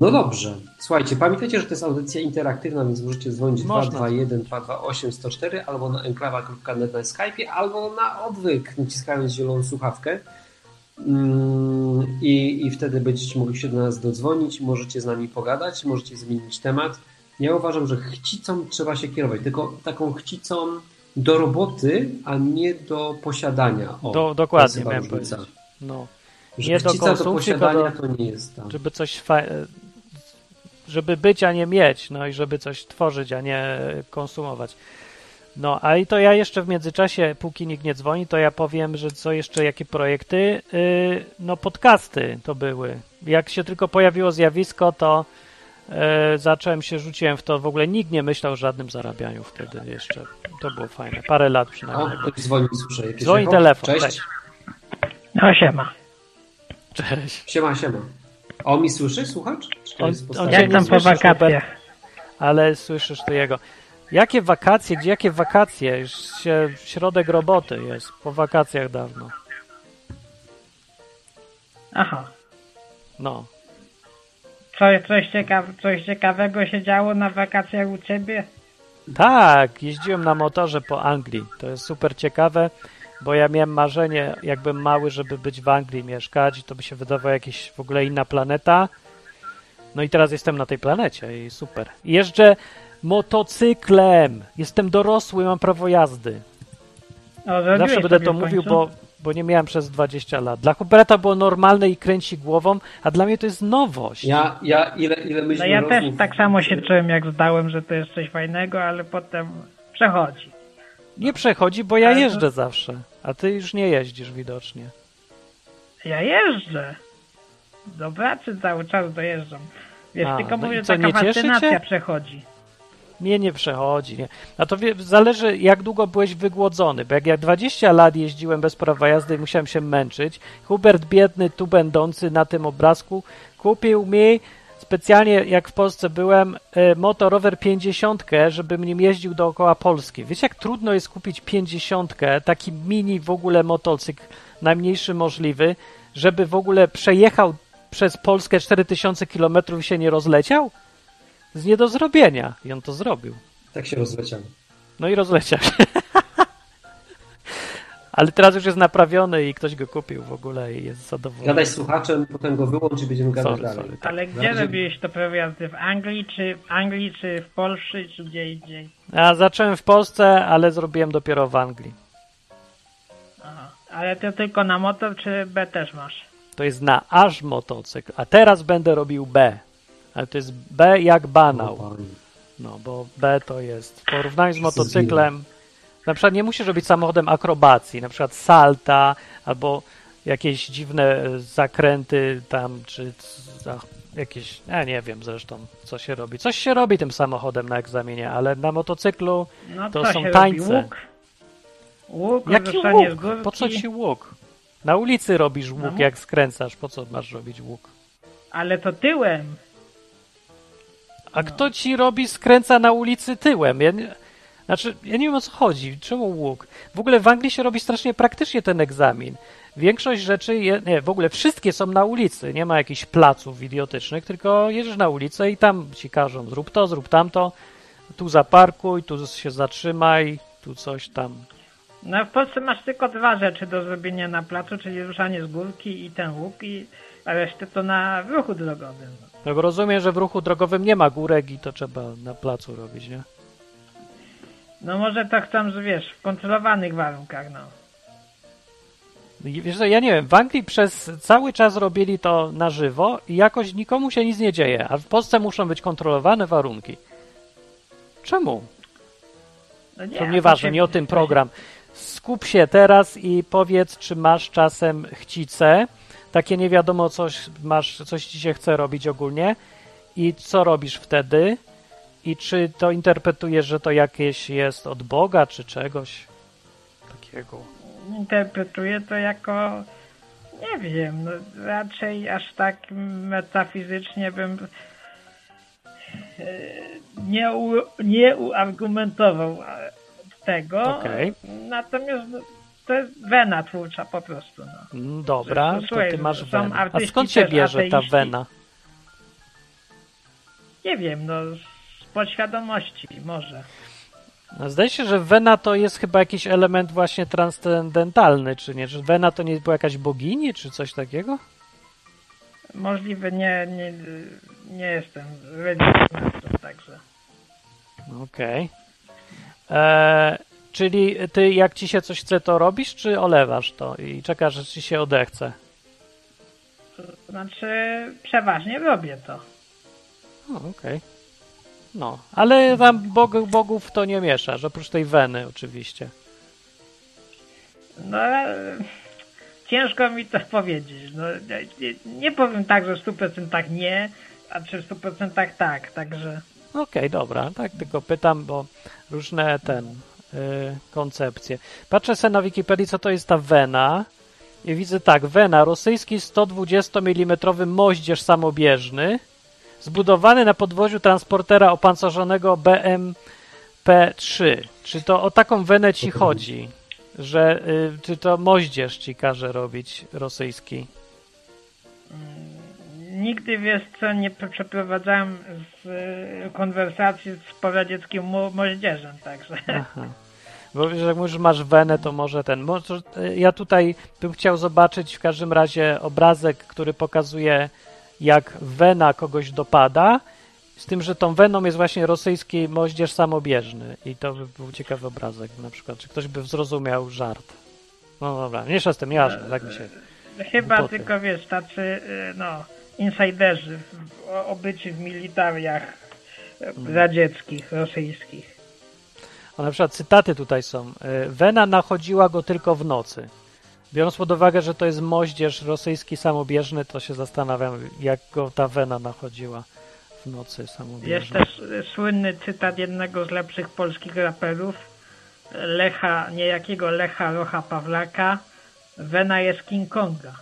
No dobrze. Słuchajcie, pamiętajcie, że to jest audycja interaktywna, więc możecie dzwonić Można 221 228 104 albo na enklawa.net na Skype, albo na odwyk, naciskając zieloną słuchawkę. Mm, I, I wtedy będziecie mogli się do nas dodzwonić, możecie z nami pogadać, możecie zmienić temat. Ja uważam, że chcicą trzeba się kierować, tylko taką chcicą do roboty, a nie do posiadania. O, Do, jest dokładnie miałem różnica. powiedzieć. No. Że Nie do chcica do konsumpcji, posiadania tylko to nie jest tam. żeby coś żeby być, a nie mieć, no i żeby coś tworzyć, a nie konsumować. No, a i to ja jeszcze w międzyczasie, póki nikt nie dzwoni, to ja powiem, że co jeszcze, jakie projekty? Yy, no, podcasty to były. Jak się tylko pojawiło zjawisko, to e, zacząłem się, rzuciłem w to, w ogóle nikt nie myślał o żadnym zarabianiu wtedy jeszcze. To było fajne, parę lat O, przynajmniej. ktoś dzwoni, słyszę. Jakieś Dzwoni telefon, Cześć. cześć. No siema. Cześć. Siema, siema. A on mi słyszy, słuchacz? Czy to On- jest on cię Jak nie tam po wakacjach? Ale słyszysz to jego. Jakie wakacje? Gdzie jakie wakacje? Już się środek roboty jest. Po wakacjach dawno. Aha. No. Co, coś, coś ciekawego się działo na wakacjach u ciebie? Tak, jeździłem na motorze po Anglii. To jest super ciekawe, bo ja miałem marzenie, jakbym mały, żeby być w Anglii mieszkać. To by się wydawało jakaś w ogóle inna planeta. No i teraz jestem na tej planecie i super. Jeżdżę motocyklem. Jestem dorosły, mam prawo jazdy. Zawsze będę sobie to mówił, bo, bo nie miałem przez 20 lat. Dla Huberta było normalne i kręci głową, a dla mnie to jest nowość. Ja, ja ile, ile No ja też tak samo się czułem, jak zdałem, że to jest coś fajnego, ale potem przechodzi. Nie przechodzi, bo ja Ale to- jeżdżę zawsze. A ty już nie jeździsz widocznie. Ja jeżdżę. Do pracy cały czas dojeżdżam. Wiesz, A, tylko no mówię, co, taka nie cieszy fascynacja cię? przechodzi. Mnie nie przechodzi. Nie. A to wie, zależy, jak długo byłeś wygłodzony. Bo jak ja 20 lat jeździłem bez prawa jazdy i musiałem się męczyć, Hubert biedny, tu będący na tym obrazku, kupił mi specjalnie, jak w Polsce byłem, e, motorower 50, żebym nim jeździł dookoła Polski. Wiecie, jak trudno jest kupić 50, taki mini w ogóle motocykl, najmniejszy możliwy, żeby w ogóle przejechał przez Polskę 4000 km i się nie rozleciał? Z nie do zrobienia. I on to zrobił. Tak się rozleciał. No i rozleciał się. Ale teraz już jest naprawiony i ktoś go kupił w ogóle i jest zadowolony. Gadaj z słuchaczem, potem go wyłącz i będziemy gadać Sorry, dalej. sorry. Ale Na gdzie robiłeś to prawo jazdy? W Anglii, czy w Anglii, czy w Polsce, czy gdzie indziej? Ja zacząłem w Polsce, ale zrobiłem dopiero w Anglii. Aha. Ale to tylko na motor, czy B też masz? To jest na aż motocykl, a teraz będę robił B. Ale to jest B jak banał. No, bo B to jest w porównaniu z motocyklem. Na przykład nie musisz robić samochodem akrobacji, na przykład salta albo jakieś dziwne e, zakręty tam, czy jakieś, ja nie wiem zresztą, co się robi. Coś się robi tym samochodem na egzaminie, ale na motocyklu No To są tańce. robi? Łuk? Łuk, jaki łuk? Po co ci łuk? Na ulicy robisz łuk, No. jak skręcasz. Po co masz robić łuk? Ale to tyłem. A kto ci robi, skręca na ulicy tyłem? Ja znaczy, ja nie wiem o co chodzi. Czemu łuk? W ogóle w Anglii się robi strasznie praktycznie ten egzamin. Większość rzeczy, je, nie, w ogóle wszystkie są na ulicy. Nie ma jakichś placów idiotycznych, tylko jedziesz na ulicę i tam ci każą zrób to, zrób tamto, tu zaparkuj, tu się zatrzymaj, tu coś tam. No w Polsce masz tylko dwa rzeczy do zrobienia na placu, czyli ruszanie z górki i ten łuk, i a resztę to na ruchu drogowym. No bo rozumiem, że w ruchu drogowym nie ma górek i to trzeba na placu robić, nie? No może to chcą, że wiesz, w kontrolowanych warunkach, no. Wiesz co, ja nie wiem, w Anglii przez cały czas robili to na żywo i jakoś nikomu się nic nie dzieje, a w Polsce muszą być kontrolowane warunki. Czemu? no nie, To nieważne, nie o tym program. Skup się teraz i powiedz, czy masz czasem chcice, takie nie wiadomo coś, masz, coś ci się chce robić ogólnie i co robisz wtedy i czy to interpretujesz, że to jakieś jest od Boga, czy czegoś takiego. Interpretuję to jako, nie wiem, no, raczej aż tak metafizycznie bym e, nie, u, nie uargumentował e, tego. Okej. Natomiast no, to jest wena twórcza po prostu. No. Dobra, to słuchaj, ty masz wenę. A skąd się bierze ta ateiści. wena? Nie wiem, no z podświadomości może. No, zdaje się, że wena to jest chyba jakiś element właśnie transcendentalny, czy nie? Że wena to nie była jakaś bogini, czy coś takiego? Możliwe nie, nie, nie jestem religijną, także. Okej. Eee, Czyli ty jak ci się coś chce, to robisz, czy olewasz to i czekasz, że ci się odechce? Znaczy, przeważnie robię to. Okej. No, ale tam bog, bogów to nie mieszasz, oprócz tej weny oczywiście. No, ciężko mi to powiedzieć. No, nie, nie powiem tak, że w 100% nie. a czy w 100% tak, także Okej, dobra, tak tylko pytam, bo różne ten y, koncepcje. Patrzę sobie na Wikipedii, co to jest ta Wena i widzę tak, Wena, rosyjski 120 mm moździerz samobieżny, zbudowany na podwoziu transportera opancerzonego BMP-3. Czy to o taką Wenę ci chodzi? Że, y, czy to moździerz ci każe robić rosyjski? nigdy wiesz co, nie prze- przeprowadzałem z konwersacji z poradzieckim mo- moździerzem, także Aha. Bo wiesz, jak mówisz, masz wenę, to może ten. Może, e, ja tutaj bym chciał zobaczyć w każdym razie obrazek, który pokazuje, jak wena kogoś dopada. Z tym, że tą weną jest właśnie rosyjski moździerz samobieżny. I to by był ciekawy obrazek, na przykład. Czy ktoś by zrozumiał żart. No dobra, nie z tym, nieważne, tak mi się. chyba tylko wiesz, tacy y, no, insiderzy obyci w militariach radzieckich, rosyjskich. O, na przykład cytaty tutaj są. E, Wena nachodziła go tylko w nocy. Biorąc pod uwagę, że to jest moździerz rosyjski samobieżny, to się zastanawiam, jak go ta Wena nachodziła w nocy Jest samobieżny. też y, słynny cytat jednego z lepszych polskich raperów, Lecha, niejakiego Lecha Rocha Pawlaka, Wena jest King Konga.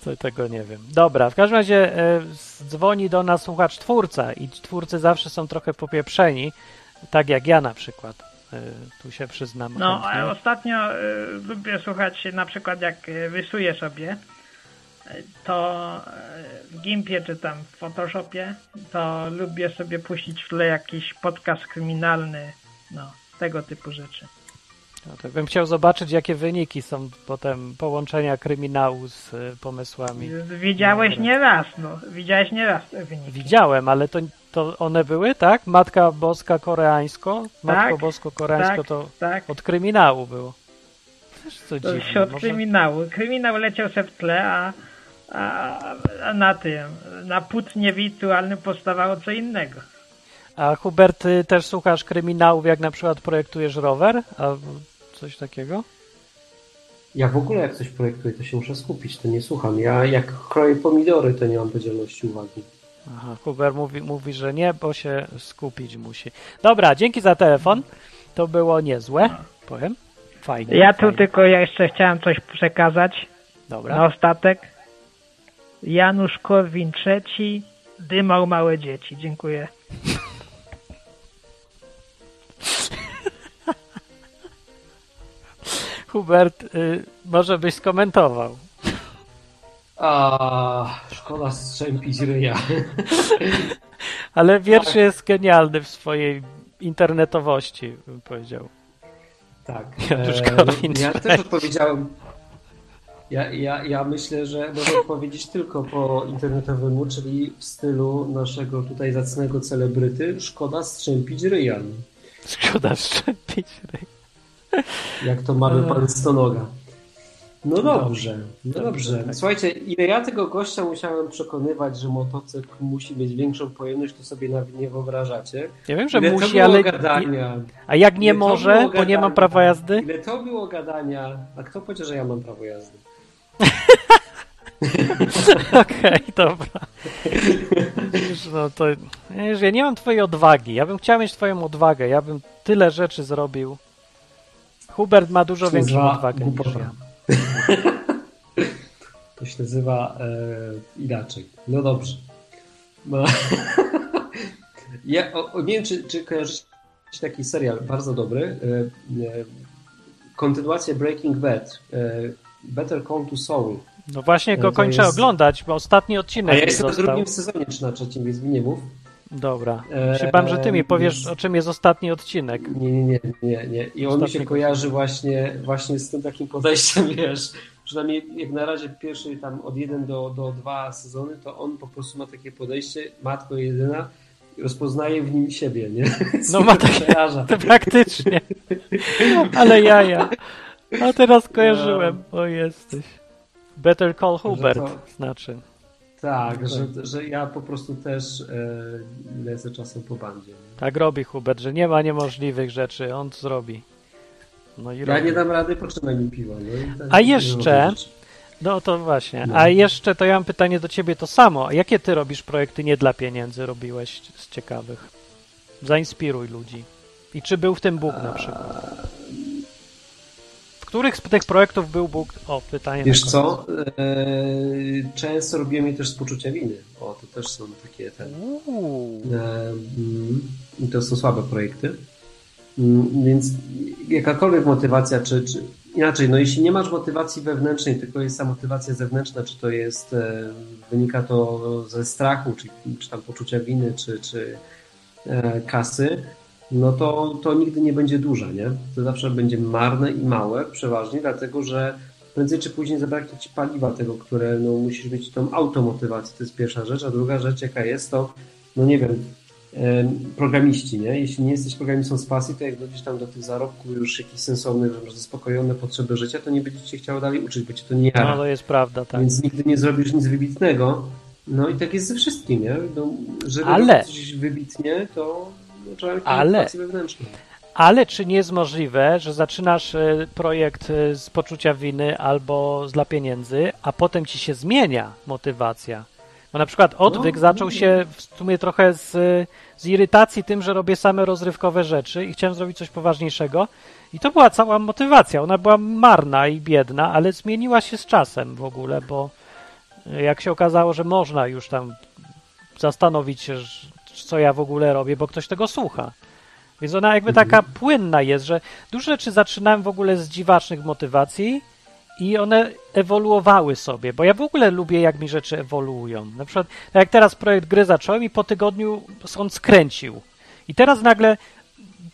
Co tego nie wiem. Dobra, w każdym razie e, dzwoni do nas słuchacz twórca i twórcy zawsze są trochę popieprzeni, tak jak ja na przykład. E, tu się przyznam. No, chętnie. ostatnio y, lubię słuchać na przykład jak rysuję sobie, to w Gimpie czy tam w Photoshopie, to lubię sobie puścić w tle jakiś podcast kryminalny, no, tego typu rzeczy. No, to bym chciał zobaczyć, jakie wyniki są potem połączenia kryminału z e, pomysłami. Widziałeś Dobra. nie raz, no, widziałeś nie raz te wyniki. Widziałem, ale to, to one były, tak? Matka Boska koreańsko? Matko Tak, Bosko koreańsko tak, to tak. od kryminału było. Też co To dziwne, od może- kryminału. Kryminał leciał se w tle, a, a, a na tym, na płótnie wirtualnym powstawało co innego. A Hubert, ty też słuchasz kryminałów, jak na przykład projektujesz rower? Albo coś takiego? Ja w ogóle jak coś projektuję, to się muszę skupić, to nie słucham. Ja jak kroję pomidory, to nie mam podzielności uwagi. Aha, Hubert mówi, mówi, że nie, bo się skupić musi. Dobra, dzięki za telefon. To było niezłe, powiem. Fajnie. Ja tu fajnie. tylko ja jeszcze chciałem coś przekazać Dobra. na ostatek. Janusz Korwin III dymał małe dzieci. Dziękuję. Hubert, y, może byś skomentował. A szkoda strzępić ryja. Ale wiersz jest genialny w swojej internetowości, bym powiedział. Tak. E, Korwin ja też odpowiedziałem. Ja, ja, ja myślę, że można odpowiedzieć tylko po internetowemu, czyli w stylu naszego tutaj zacnego celebryty. Szkoda strzępić ryja. Szkoda szczepić ryj. Jak to mamy pan Stonoga. No dobrze, no Dobrze, dobrze. tak. Słuchajcie, ile ja tego gościa musiałem przekonywać, że motocykl musi mieć większą pojemność, to sobie nawet nie wyobrażacie. Ja wiem, że ile musi, ale. gadania. A jak nie może, bo nie mam prawa jazdy? Ile to było gadania. A kto powiedział, że ja mam prawo jazdy? Okej, dobra. Wiesz, no to. Wiesz, ja nie mam twojej odwagi. Ja bym chciał mieć twoją odwagę. Ja bym tyle rzeczy zrobił. Hubert ma dużo większą odwagę niż głupota. ja. To się nazywa e, inaczej. No dobrze. No. ja o, o, nie wiem, czy, czy kojarzycie taki serial bardzo dobry. E, e, kontynuacja Breaking Bad. E, Better Call to Saul. No właśnie go To kończę jest- oglądać, bo ostatni A odcinek ja mi jestem w został. drugim sezonie, czy na trzecim, więc mi nie mów. Dobra. Się bałem, że ty mi powiesz, więc- o czym jest ostatni odcinek. Nie, nie, nie, nie. I on mi się kojarzy właśnie, właśnie z tym takim podejściem, wiesz, przynajmniej jak na razie pierwszy tam od 1 do, do 2 sezony, to on po prostu ma takie podejście, matko jedyna, i rozpoznaje w nim siebie, nie? No ma takie-. To praktycznie. Ale jaja. A teraz kojarzyłem. O jesteś. Better Call Hubert to- znaczy. Tak, że, że ja po prostu też e, lecę czasem po bandzie. Tak robi Hubert, że nie ma niemożliwych rzeczy, on to zrobi. No i Ja robi. nie dam rady, potrzymaj mi piwa. No tak, A jeszcze-. No to właśnie. No. A jeszcze to ja mam pytanie do ciebie to samo. Jakie ty robisz projekty nie dla pieniędzy robiłeś z ciekawych? Zainspiruj ludzi. I czy był w tym Bóg na przykład? Których z tych projektów był Bóg? O, pytanie. Wiesz co? Eee, często robiłem je też z poczucia winy. O, to też są takie te. E, mm, I to są słabe projekty. Mm, Więc jakakolwiek motywacja, czy, czy inaczej, no jeśli nie masz motywacji wewnętrznej, tylko jest ta motywacja zewnętrzna, czy to jest, e, wynika to ze strachu, czy, czy tam poczucia winy, czy, czy e, kasy, no to, to nigdy nie będzie duża, nie? To zawsze będzie marne i małe, przeważnie, dlatego że prędzej czy później zabraknie ci paliwa tego, które no, musisz mieć tą automotywację, to jest pierwsza rzecz, a druga rzecz jaka jest, to no nie wiem, em, programiści, nie? Jeśli nie jesteś programistą z pasji, to jak dojdziesz tam do tych zarobków już jakichś sensownych, że masz zaspokojone potrzeby życia, to nie będziesz się chciał dalej uczyć, bo cię to nie No jara. to jest prawda, tak. Więc nigdy nie zrobisz nic wybitnego. No i tak jest ze wszystkim, nie? No, żeby Ale- coś wybitnie, to Ale-. Ale czy nie jest możliwe, że zaczynasz e, projekt e, z poczucia winy albo z dla pieniędzy, a potem ci się zmienia motywacja? Bo na przykład odwyk No, zaczął się w sumie trochę z, z irytacji tym, że robię same rozrywkowe rzeczy i chciałem zrobić coś poważniejszego. I to była cała motywacja. Ona była marna i biedna, ale zmieniła się z czasem w ogóle, bo e, jak się okazało, że można już tam zastanowić się, że- co ja w ogóle robię, bo ktoś tego słucha. Więc ona jakby taka płynna jest, że dużo rzeczy zaczynałem w ogóle z dziwacznych motywacji i one ewoluowały sobie, bo ja w ogóle lubię, jak mi rzeczy ewoluują. Na przykład, tak jak teraz projekt gry zacząłem i po tygodniu on skręcił. I teraz nagle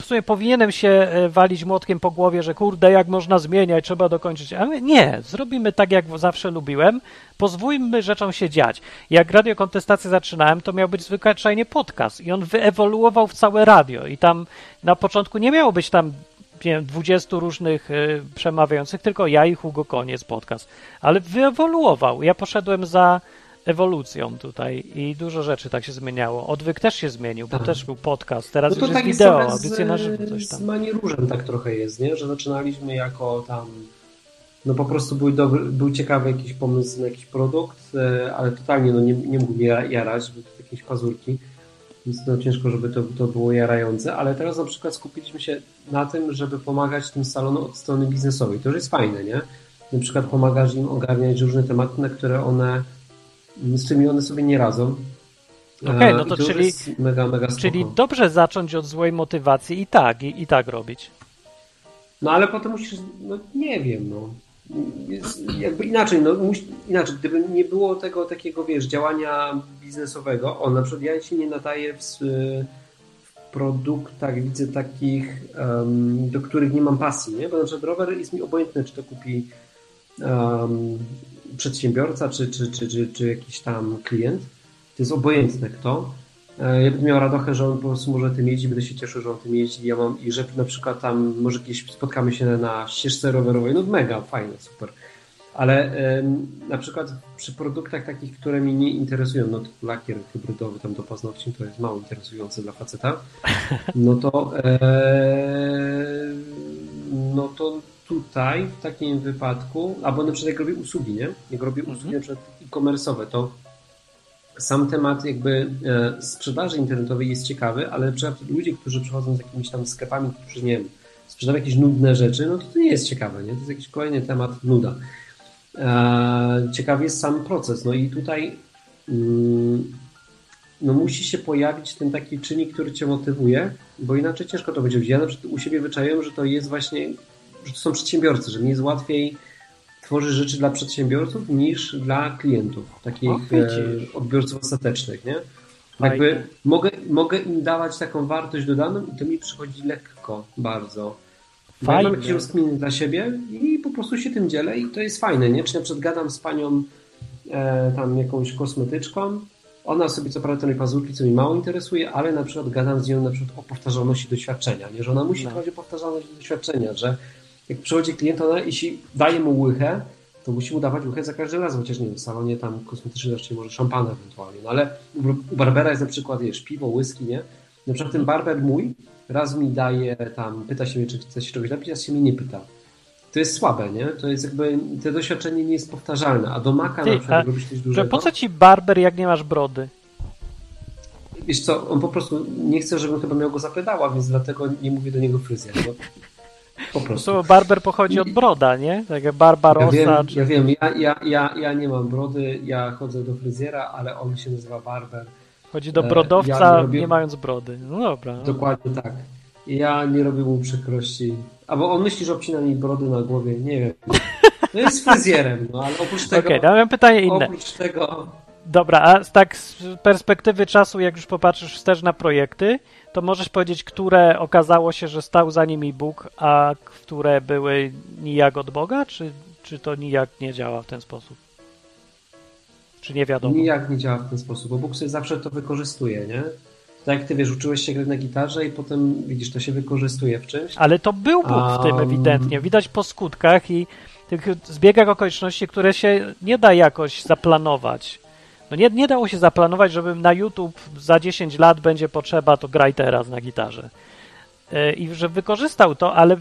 w sumie powinienem się e, walić młotkiem po głowie, że kurde, jak można zmieniać, trzeba dokończyć. Ale nie, zrobimy tak, jak zawsze lubiłem, pozwólmy rzeczom się dziać. Jak radio kontestację zaczynałem, to miał być zwyczajnie podcast i on wyewoluował w całe radio i tam na początku nie miało być tam nie wiem, 20 różnych y, przemawiających, tylko ja i Hugo Koniec podcast. Ale wyewoluował. Ja poszedłem za ewolucją tutaj i dużo rzeczy tak się zmieniało. Odwyk też się zmienił, bo Tak. też był podcast, teraz No to już tak jest wideo, na żywo, coś tam. z Mani Różem tak trochę jest, nie? Że zaczynaliśmy jako tam no po prostu był, dobry, był ciekawy jakiś pomysł na jakiś produkt, e, ale totalnie no nie, nie mógł mnie jarać, były to jakieś pazurki, więc no ciężko, żeby to, to było jarające, ale teraz na przykład skupiliśmy się na tym, żeby pomagać tym salonom od strony biznesowej. To już jest fajne, nie? Na przykład pomagasz im ogarniać różne tematy, na które one, z którymi one sobie nie radzą. Okej, E, no to już czyli- mega, mega. Czyli dobrze zacząć od złej motywacji i tak, i, i tak robić. No ale potem musisz, no nie wiem, no. Jest jakby inaczej, no inaczej, gdyby nie było tego takiego, wiesz, działania biznesowego, o, na przykład ja się nie nadaję w, w produktach, widzę takich, em, do których nie mam pasji, nie? Bo na przykład rower jest mi obojętny, czy to kupi em, przedsiębiorca, czy, czy, czy, czy, czy jakiś tam klient. To jest obojętne kto. E, Ja będę miał radochę, że on po prostu może tym jeździ, będę się cieszył, że on tym jeździ. Ja mam i że na przykład tam może gdzieś spotkamy się na ścieżce rowerowej, no mega, fajne, super. Ale na przykład przy produktach takich, które mnie nie interesują, no typu lakier hybrydowy tam do paznokci, to jest mało interesujące dla faceta, no to e, no to tutaj w takim wypadku, albo na przykład jak robię usługi, nie? Jak robię usługi na przykład e-commerce'owe, to sam temat jakby e, sprzedaży internetowej jest ciekawy, ale na przykład ludzie, którzy przychodzą z jakimiś tam sklepami, którzy nie wiem, sprzedają jakieś nudne rzeczy, no to to nie jest ciekawe, nie? To jest jakiś kolejny temat nuda. E, ciekawy jest sam proces, no i tutaj mm, no musi się pojawić ten taki czynnik, który cię motywuje, bo inaczej ciężko to będzie. Ja na przykład u siebie wyczaiłem, że to jest właśnie, są przedsiębiorcy, że mi jest łatwiej tworzyć rzeczy dla przedsiębiorców niż dla klientów, takich widzisz. e, odbiorców ostatecznych, nie? Fajnie. Jakby mogę, mogę im dawać taką wartość dodaną i to mi przychodzi lekko bardzo. Bo ja mam Fajnie. jakieś rozkminy dla siebie i po prostu się tym dzielę i to jest fajne, nie? Czy na przykład gadam z panią e, tam jakąś kosmetyczką, ona sobie co prawda te pazurki, co mi mało interesuje, ale na przykład gadam z nią na przykład o powtarzalności doświadczenia, nie? Że ona musi No. no. o powtarzalność doświadczenia, że jak przychodzi klient, ona jeśli daje mu łychę, to musi mu dawać łychę za każdy raz, chociaż nie wiem, w salonie tam kosmetycznym raczej może szampana ewentualnie, no ale u Barbera jest na przykład, wiesz, piwo, whisky, nie? Na przykład ten barber mój raz mi daje tam, pyta się mnie, czy chce się czegoś napić, a się mnie nie pyta. to jest słabe, nie? To jest jakby, to doświadczenie nie jest powtarzalne, a do maka Ty, na przykład a- robisz coś Że dużego. po co ci barber, jak nie masz brody? Wiesz co, on po prostu nie chce, żebym chyba miał go za pedała, więc dlatego nie mówię do niego fryzjer. Bo... Po prostu. prostu barber pochodzi od broda, nie? Tak jak Ja Barbarossa, wiem, czy... ja, wiem ja, ja, ja, ja nie mam brody, ja chodzę do fryzjera, ale on się nazywa barber. Chodzi do e, brodowca, ja nie robię- nie mając brody. No dobra. no. Dokładnie tak. Ja nie robię mu przykrości. Albo on myśli, że obcina mi brody na głowie, nie wiem. No jest fryzjerem, no ale oprócz tego... Okej, okay, mam pytanie inne. Oprócz tego... Dobra, a tak z perspektywy czasu, jak już popatrzysz wstecz na projekty, to możesz powiedzieć, które okazało się, że stał za nimi Bóg, a które były nijak od Boga, czy, czy to nijak nie działa w ten sposób? Czy nie wiadomo? Nijak nie działa w ten sposób, bo Bóg sobie zawsze to wykorzystuje, nie? Tak jak ty wiesz, uczyłeś się grać na gitarze i potem widzisz, to się wykorzystuje w czymś. Ale to był Bóg w tym Um. ewidentnie. Widać po skutkach i tych zbiegach okoliczności, które się nie da jakoś zaplanować. No nie, nie dało się zaplanować, żeby na YouTube za 10 lat będzie potrzeba, to graj teraz na gitarze. E, I że wykorzystał to, ale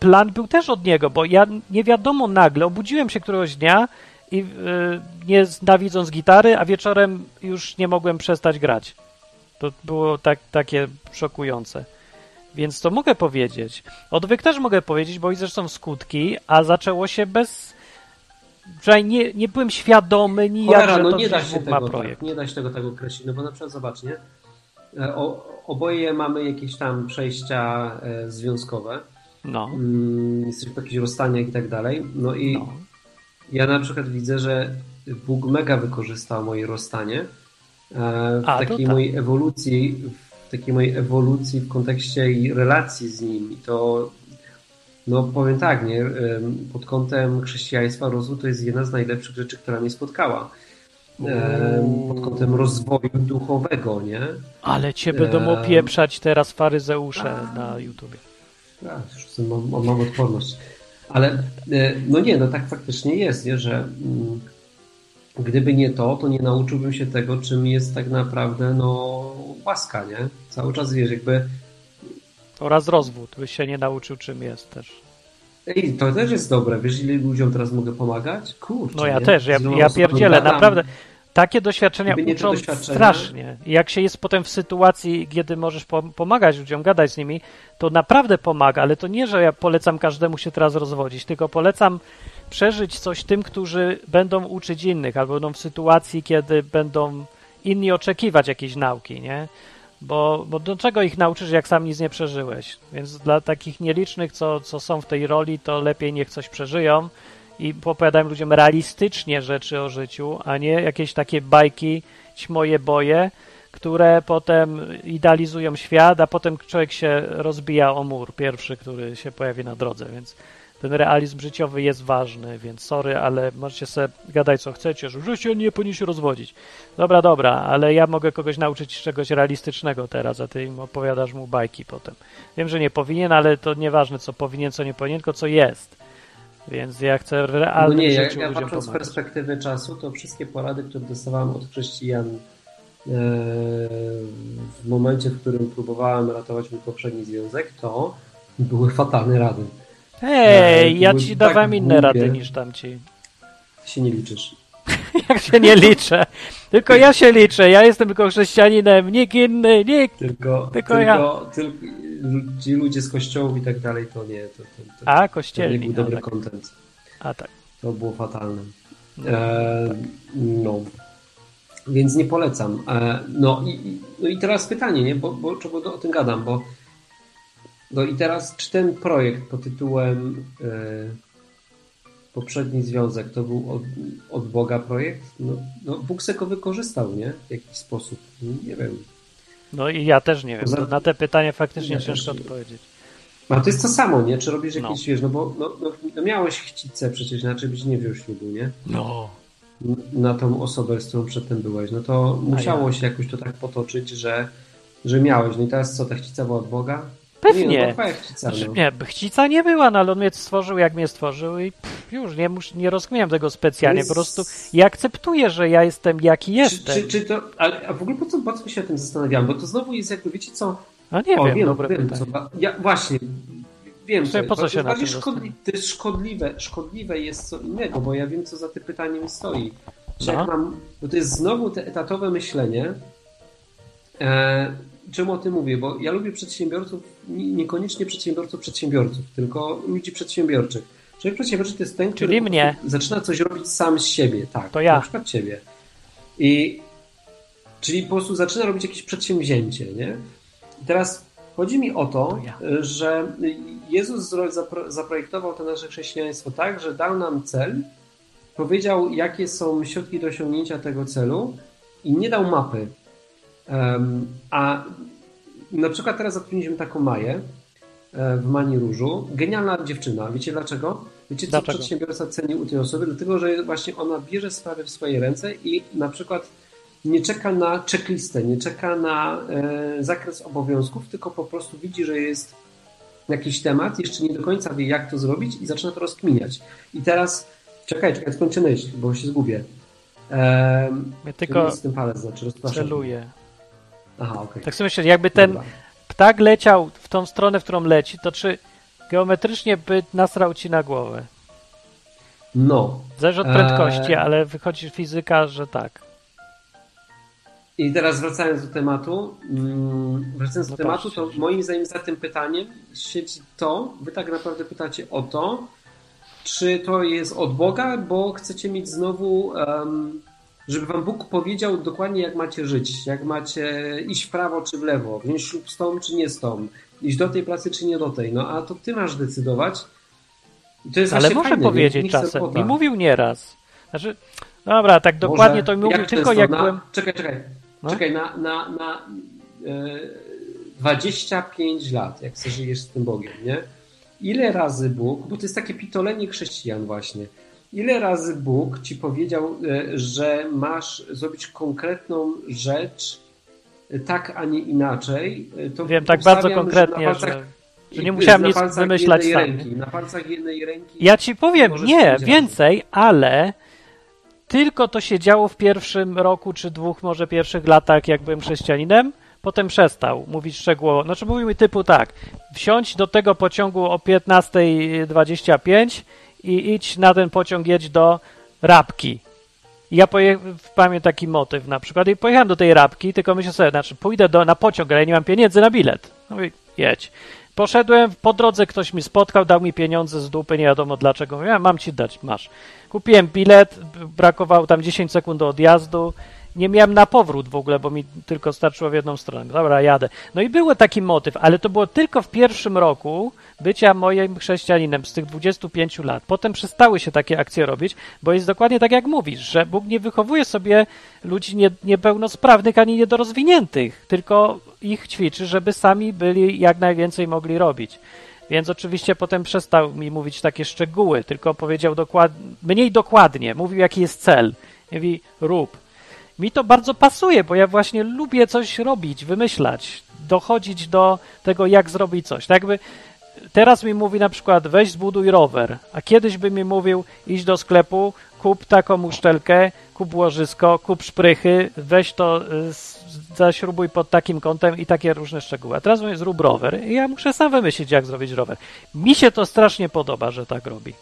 plan był też od niego, bo ja nie wiadomo nagle, obudziłem się któregoś dnia i e, nie znawidząc gitary, a wieczorem już nie mogłem przestać grać. To było tak, takie szokujące. Więc to mogę powiedzieć. Odwyk też mogę powiedzieć, bo że są skutki, a zaczęło się bez. Przynajmniej nie, nie byłem świadomy nijak, Cholera, że no to nie da się ma tego projekt. tak, nie da się tego tak określić, no bo na przykład zobacz, nie? E, O, oboje mamy jakieś tam przejścia e, związkowe, No, mm, jesteśmy po jakichś rozstaniach i tak dalej, no i no. ja na przykład widzę, że Bóg mega wykorzystał moje rozstanie e, w A, takiej tak. mojej ewolucji, w takiej mojej ewolucji w kontekście i relacji z Nim i to no powiem tak, nie, pod kątem chrześcijaństwa rozwód to jest jedna z najlepszych rzeczy, która mnie spotkała. Pod kątem rozwoju duchowego, nie? Ale cię będą opieprzać teraz faryzeusze na YouTubie. Ja, już jestem- mam, mam, mam odporność. Ale e, no nie, no tak faktycznie jest, nie, że mm, gdyby nie to, to nie nauczyłbym się tego, czym jest tak naprawdę no łaska, nie? Cały czas wiesz, jakby Oraz rozwód, byś się nie nauczył, czym jest też. ej, to też jest dobre, wiesz ile ludziom teraz mogę pomagać? Kurczę, No ja nie? też, ja, ja pierdzielę, naprawdę. Takie doświadczenia uczą doświadczenia- strasznie. I Jak się jest potem w sytuacji, kiedy możesz pom- pomagać ludziom, gadać z nimi, to naprawdę pomaga, ale to nie, że ja polecam każdemu się teraz rozwodzić, tylko polecam przeżyć coś tym, którzy będą uczyć innych, albo będą w sytuacji, kiedy będą inni oczekiwać jakiejś nauki, nie? Bo, bo do czego ich nauczysz, jak sam nic nie przeżyłeś? Więc dla takich nielicznych, co, co są w tej roli, to lepiej niech coś przeżyją i opowiadają ludziom realistycznie rzeczy o życiu, a nie jakieś takie bajki, moje boje, które potem idealizują świat, a potem człowiek się rozbija o mur pierwszy, który się pojawi na drodze, więc ten realizm życiowy jest ważny, więc sorry, ale możecie sobie gadać co chcecie, że się nie powinien się rozwodzić. Dobra, dobra, ale ja mogę kogoś nauczyć czegoś realistycznego teraz, a ty im opowiadasz mu bajki potem. Wiem, że nie powinien, ale to nieważne co powinien, co nie powinien, tylko co jest. Więc ja chcę w No nie, jak ja patrząc z perspektywy czasu, to wszystkie porady, które dostawałem od chrześcijan e, w momencie, w którym próbowałem ratować mój poprzedni związek, to były fatalne rady. Hej, ja ci tak dawałem inne rady niż tamci. Ty się nie liczysz. Jak się nie liczę. Tylko ja się liczę. Ja jestem tylko chrześcijaninem, nikt inny, nikt. Tylko, Tylko ja. tylko ci ludzie z kościołów i tak dalej, to nie. To, to, to, A, to nie kościelni. był dobry tak. content. A tak. To było fatalne. E, no. Więc nie polecam. E, no, i, i- no i teraz pytanie, nie? Bo, bo czego o tym gadam, bo no i teraz, czy ten projekt pod tytułem e, Poprzedni Związek to był od, od Boga projekt? No, no Bóg se go wykorzystał, nie? W jakiś sposób. Nie wiem. No i ja też nie wiem. Poza- To na te pytania faktycznie Ja ciężko odpowiedzieć. A to jest to samo, nie? Czy robisz No. jakieś, wiesz, no bo no, no, no miałeś chcicę przecież, inaczej byś nie wziął ślubu, nie? No. na tą osobę, z którą przedtem byłeś, no to musiało się jakoś to tak potoczyć, że, że miałeś. No i teraz co, ta chcica była od Boga? Pewnie. Nie, no, chcica, Znaczy, nie, chcica nie była, no ale on mnie stworzył jak mnie stworzył i pff, już nie, mus, nie rozkminiam tego specjalnie. To Po jest- prostu ja akceptuję, że ja jestem jaki Czy, jestem. czy, czy to, ale a w ogóle po co, po co się o tym zastanawiam? Bo to znowu jest jakby, wiecie co? No nie o, wiem, wiem, dobre wiem pytanie. co, ja właśnie, wiem, Sobie po co to się jest na bardziej szkodli, to jest szkodliwe, szkodliwe jest co innego, bo ja wiem, co za tym pytaniem stoi. Że No. jak mam, bo to jest znowu te etatowe myślenie. E, czemu o tym mówię? Bo ja lubię przedsiębiorców, nie- niekoniecznie przedsiębiorców przedsiębiorców, tylko ludzi przedsiębiorczych. Człowiek przedsiębiorczy to jest ten, który zaczyna coś robić sam z siebie. Tak, To ja. Na przykład ciebie. I czyli po prostu zaczyna robić jakieś przedsięwzięcie, nie? I teraz chodzi mi o to, To ja. że Jezus zaprojektował to nasze chrześcijaństwo tak, że dał nam cel, powiedział, jakie są środki do osiągnięcia tego celu i nie dał mapy. A na przykład teraz zatrudniliśmy taką Maję e, w Mani Różu. Genialna dziewczyna. Wiecie dlaczego? Wiecie, co Dlaczego? przedsiębiorca ceni u tej osoby? Dlatego, że właśnie ona bierze sprawy w swoje ręce i na przykład nie czeka na checklistę, nie czeka na e, zakres obowiązków, tylko po prostu widzi, że jest jakiś temat, jeszcze nie do końca wie, jak to zrobić i zaczyna to rozkminiać. I teraz, czekaj, czekaj, skończę myśl, bo się zgubię. Ehm, Ja tylko z tym palec znaczy, celuję. Aha, okej. Tak sobie myślę, jakby ten Dobra. ptak leciał w tą stronę, w którą leci, to czy geometrycznie by nasrał ci na głowę? No. Zależy od Eee. prędkości, ale wychodzi fizyka, że tak. I teraz wracając do tematu, mm, wracając do tematu, to moim zdaniem za tym pytaniem siedzi to, wy tak naprawdę pytacie o to, czy to jest od Boga, bo chcecie mieć znowu, em, żeby wam Bóg powiedział dokładnie jak macie żyć, jak macie iść w prawo czy w lewo, wziąć ślub z tą czy nie z tą, iść do tej pracy czy nie do tej, no a to ty masz decydować. I to jest Ale może fajne, powiedzieć czasem. Mi mówił nieraz. Znaczy, dobra, tak dokładnie to mi mówił jak tylko jak na, byłem... Czekaj, czekaj. No? Czekaj, na, na, na e, 25 lat, jak sobie żyjesz z tym Bogiem, nie? Ile razy Bóg, bo to jest takie pitolenie chrześcijan właśnie, ile razy Bóg ci powiedział, e, że masz zrobić konkretną rzecz e, tak, a nie inaczej, e, to Wiem tak bardzo konkretnie, palcach- że, że nie musiałem nic wymyślać sam. Ręki, na palcach jednej ręki. Ja ci powiem, nie, więcej, ale tylko to się działo w pierwszym roku czy dwóch, może pierwszych latach, jak byłem chrześcijaninem. Potem przestał mówić szczegółowo. Znaczy mówił mi typu tak, wsiądź do tego pociągu o 15.25 i idź na ten pociąg, jedź do Rabki. I ja pamiętam taki motyw na przykład i pojechałem do tej Rabki, tylko myślę sobie, znaczy pójdę do, na pociąg, ale ja nie mam pieniędzy na bilet. I jedź. Poszedłem, po drodze ktoś mi spotkał, dał mi pieniądze z dupy, nie wiadomo dlaczego. Ja mam ci dać, masz. Kupiłem bilet, brakowało tam 10 sekund do odjazdu. Nie miałem na powrót w ogóle, bo mi tylko starczyło w jedną stronę. Dobra, jadę. No i był taki motyw, ale to było tylko w pierwszym roku bycia moim chrześcijaninem z tych 25 lat. Potem przestały się takie akcje robić, bo jest dokładnie tak jak mówisz, że Bóg nie wychowuje sobie ludzi nie, niepełnosprawnych ani niedorozwiniętych, tylko ich ćwiczy, żeby sami byli jak najwięcej mogli robić. Więc oczywiście potem przestał mi mówić takie szczegóły, tylko powiedział dokład, mniej dokładnie, mówił jaki jest cel. Mówi rób. Mi to bardzo pasuje, bo ja właśnie lubię coś robić, wymyślać, dochodzić do tego, jak zrobić coś. Tak jakby teraz mi mówi na przykład weź zbuduj rower, a kiedyś by mi mówił idź do sklepu, kup taką uszczelkę, kup łożysko, kup szprychy, weź to, y, zaśrubuj pod takim kątem i takie różne szczegóły. A teraz mówię zrób rower i ja muszę sam wymyślić, jak zrobić rower. Mi się to strasznie podoba, że tak robi.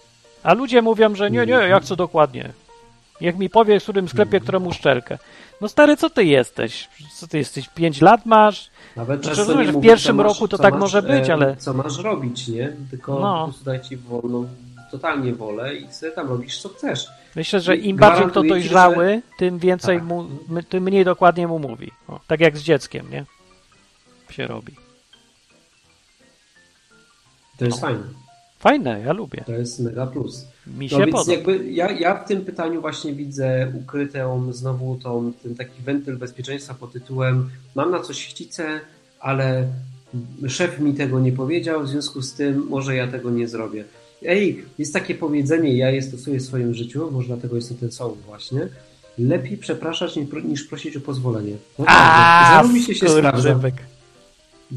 A ludzie mówią, że nie, nie, ja chcę dokładnie. Niech mi powie, w którym sklepie, którą uszczelkę. No stary, co ty jesteś? Co ty jesteś? Pięć lat masz? Nawet Znaczy, rozumiem, że w pierwszym masz- roku to tak masz, może być, e, ale- Co masz robić, nie? Tylko No. po prostu daj ci wolną, totalnie wolę i sobie tam robisz, co chcesz. Myślę, że im bardziej kto dojrzały, tym więcej Tak. mu, tym mniej dokładnie mu mówi. O, tak jak z dzieckiem, nie? Się robi. To jest No. fajne. Fajne, ja lubię. To jest mega plus. Mi No się więc podoba. jakby ja, ja w tym pytaniu właśnie widzę ukrytą znowu tą, ten taki wentyl bezpieczeństwa pod tytułem mam na coś chcicę, ale szef mi tego nie powiedział, w związku z tym może ja tego nie zrobię. Ej, jest takie powiedzenie, ja je stosuję w swoim życiu, może dlatego jestem ten soul właśnie. Lepiej przepraszać niż, prosić o pozwolenie. No A, zarobiście się sprawdza.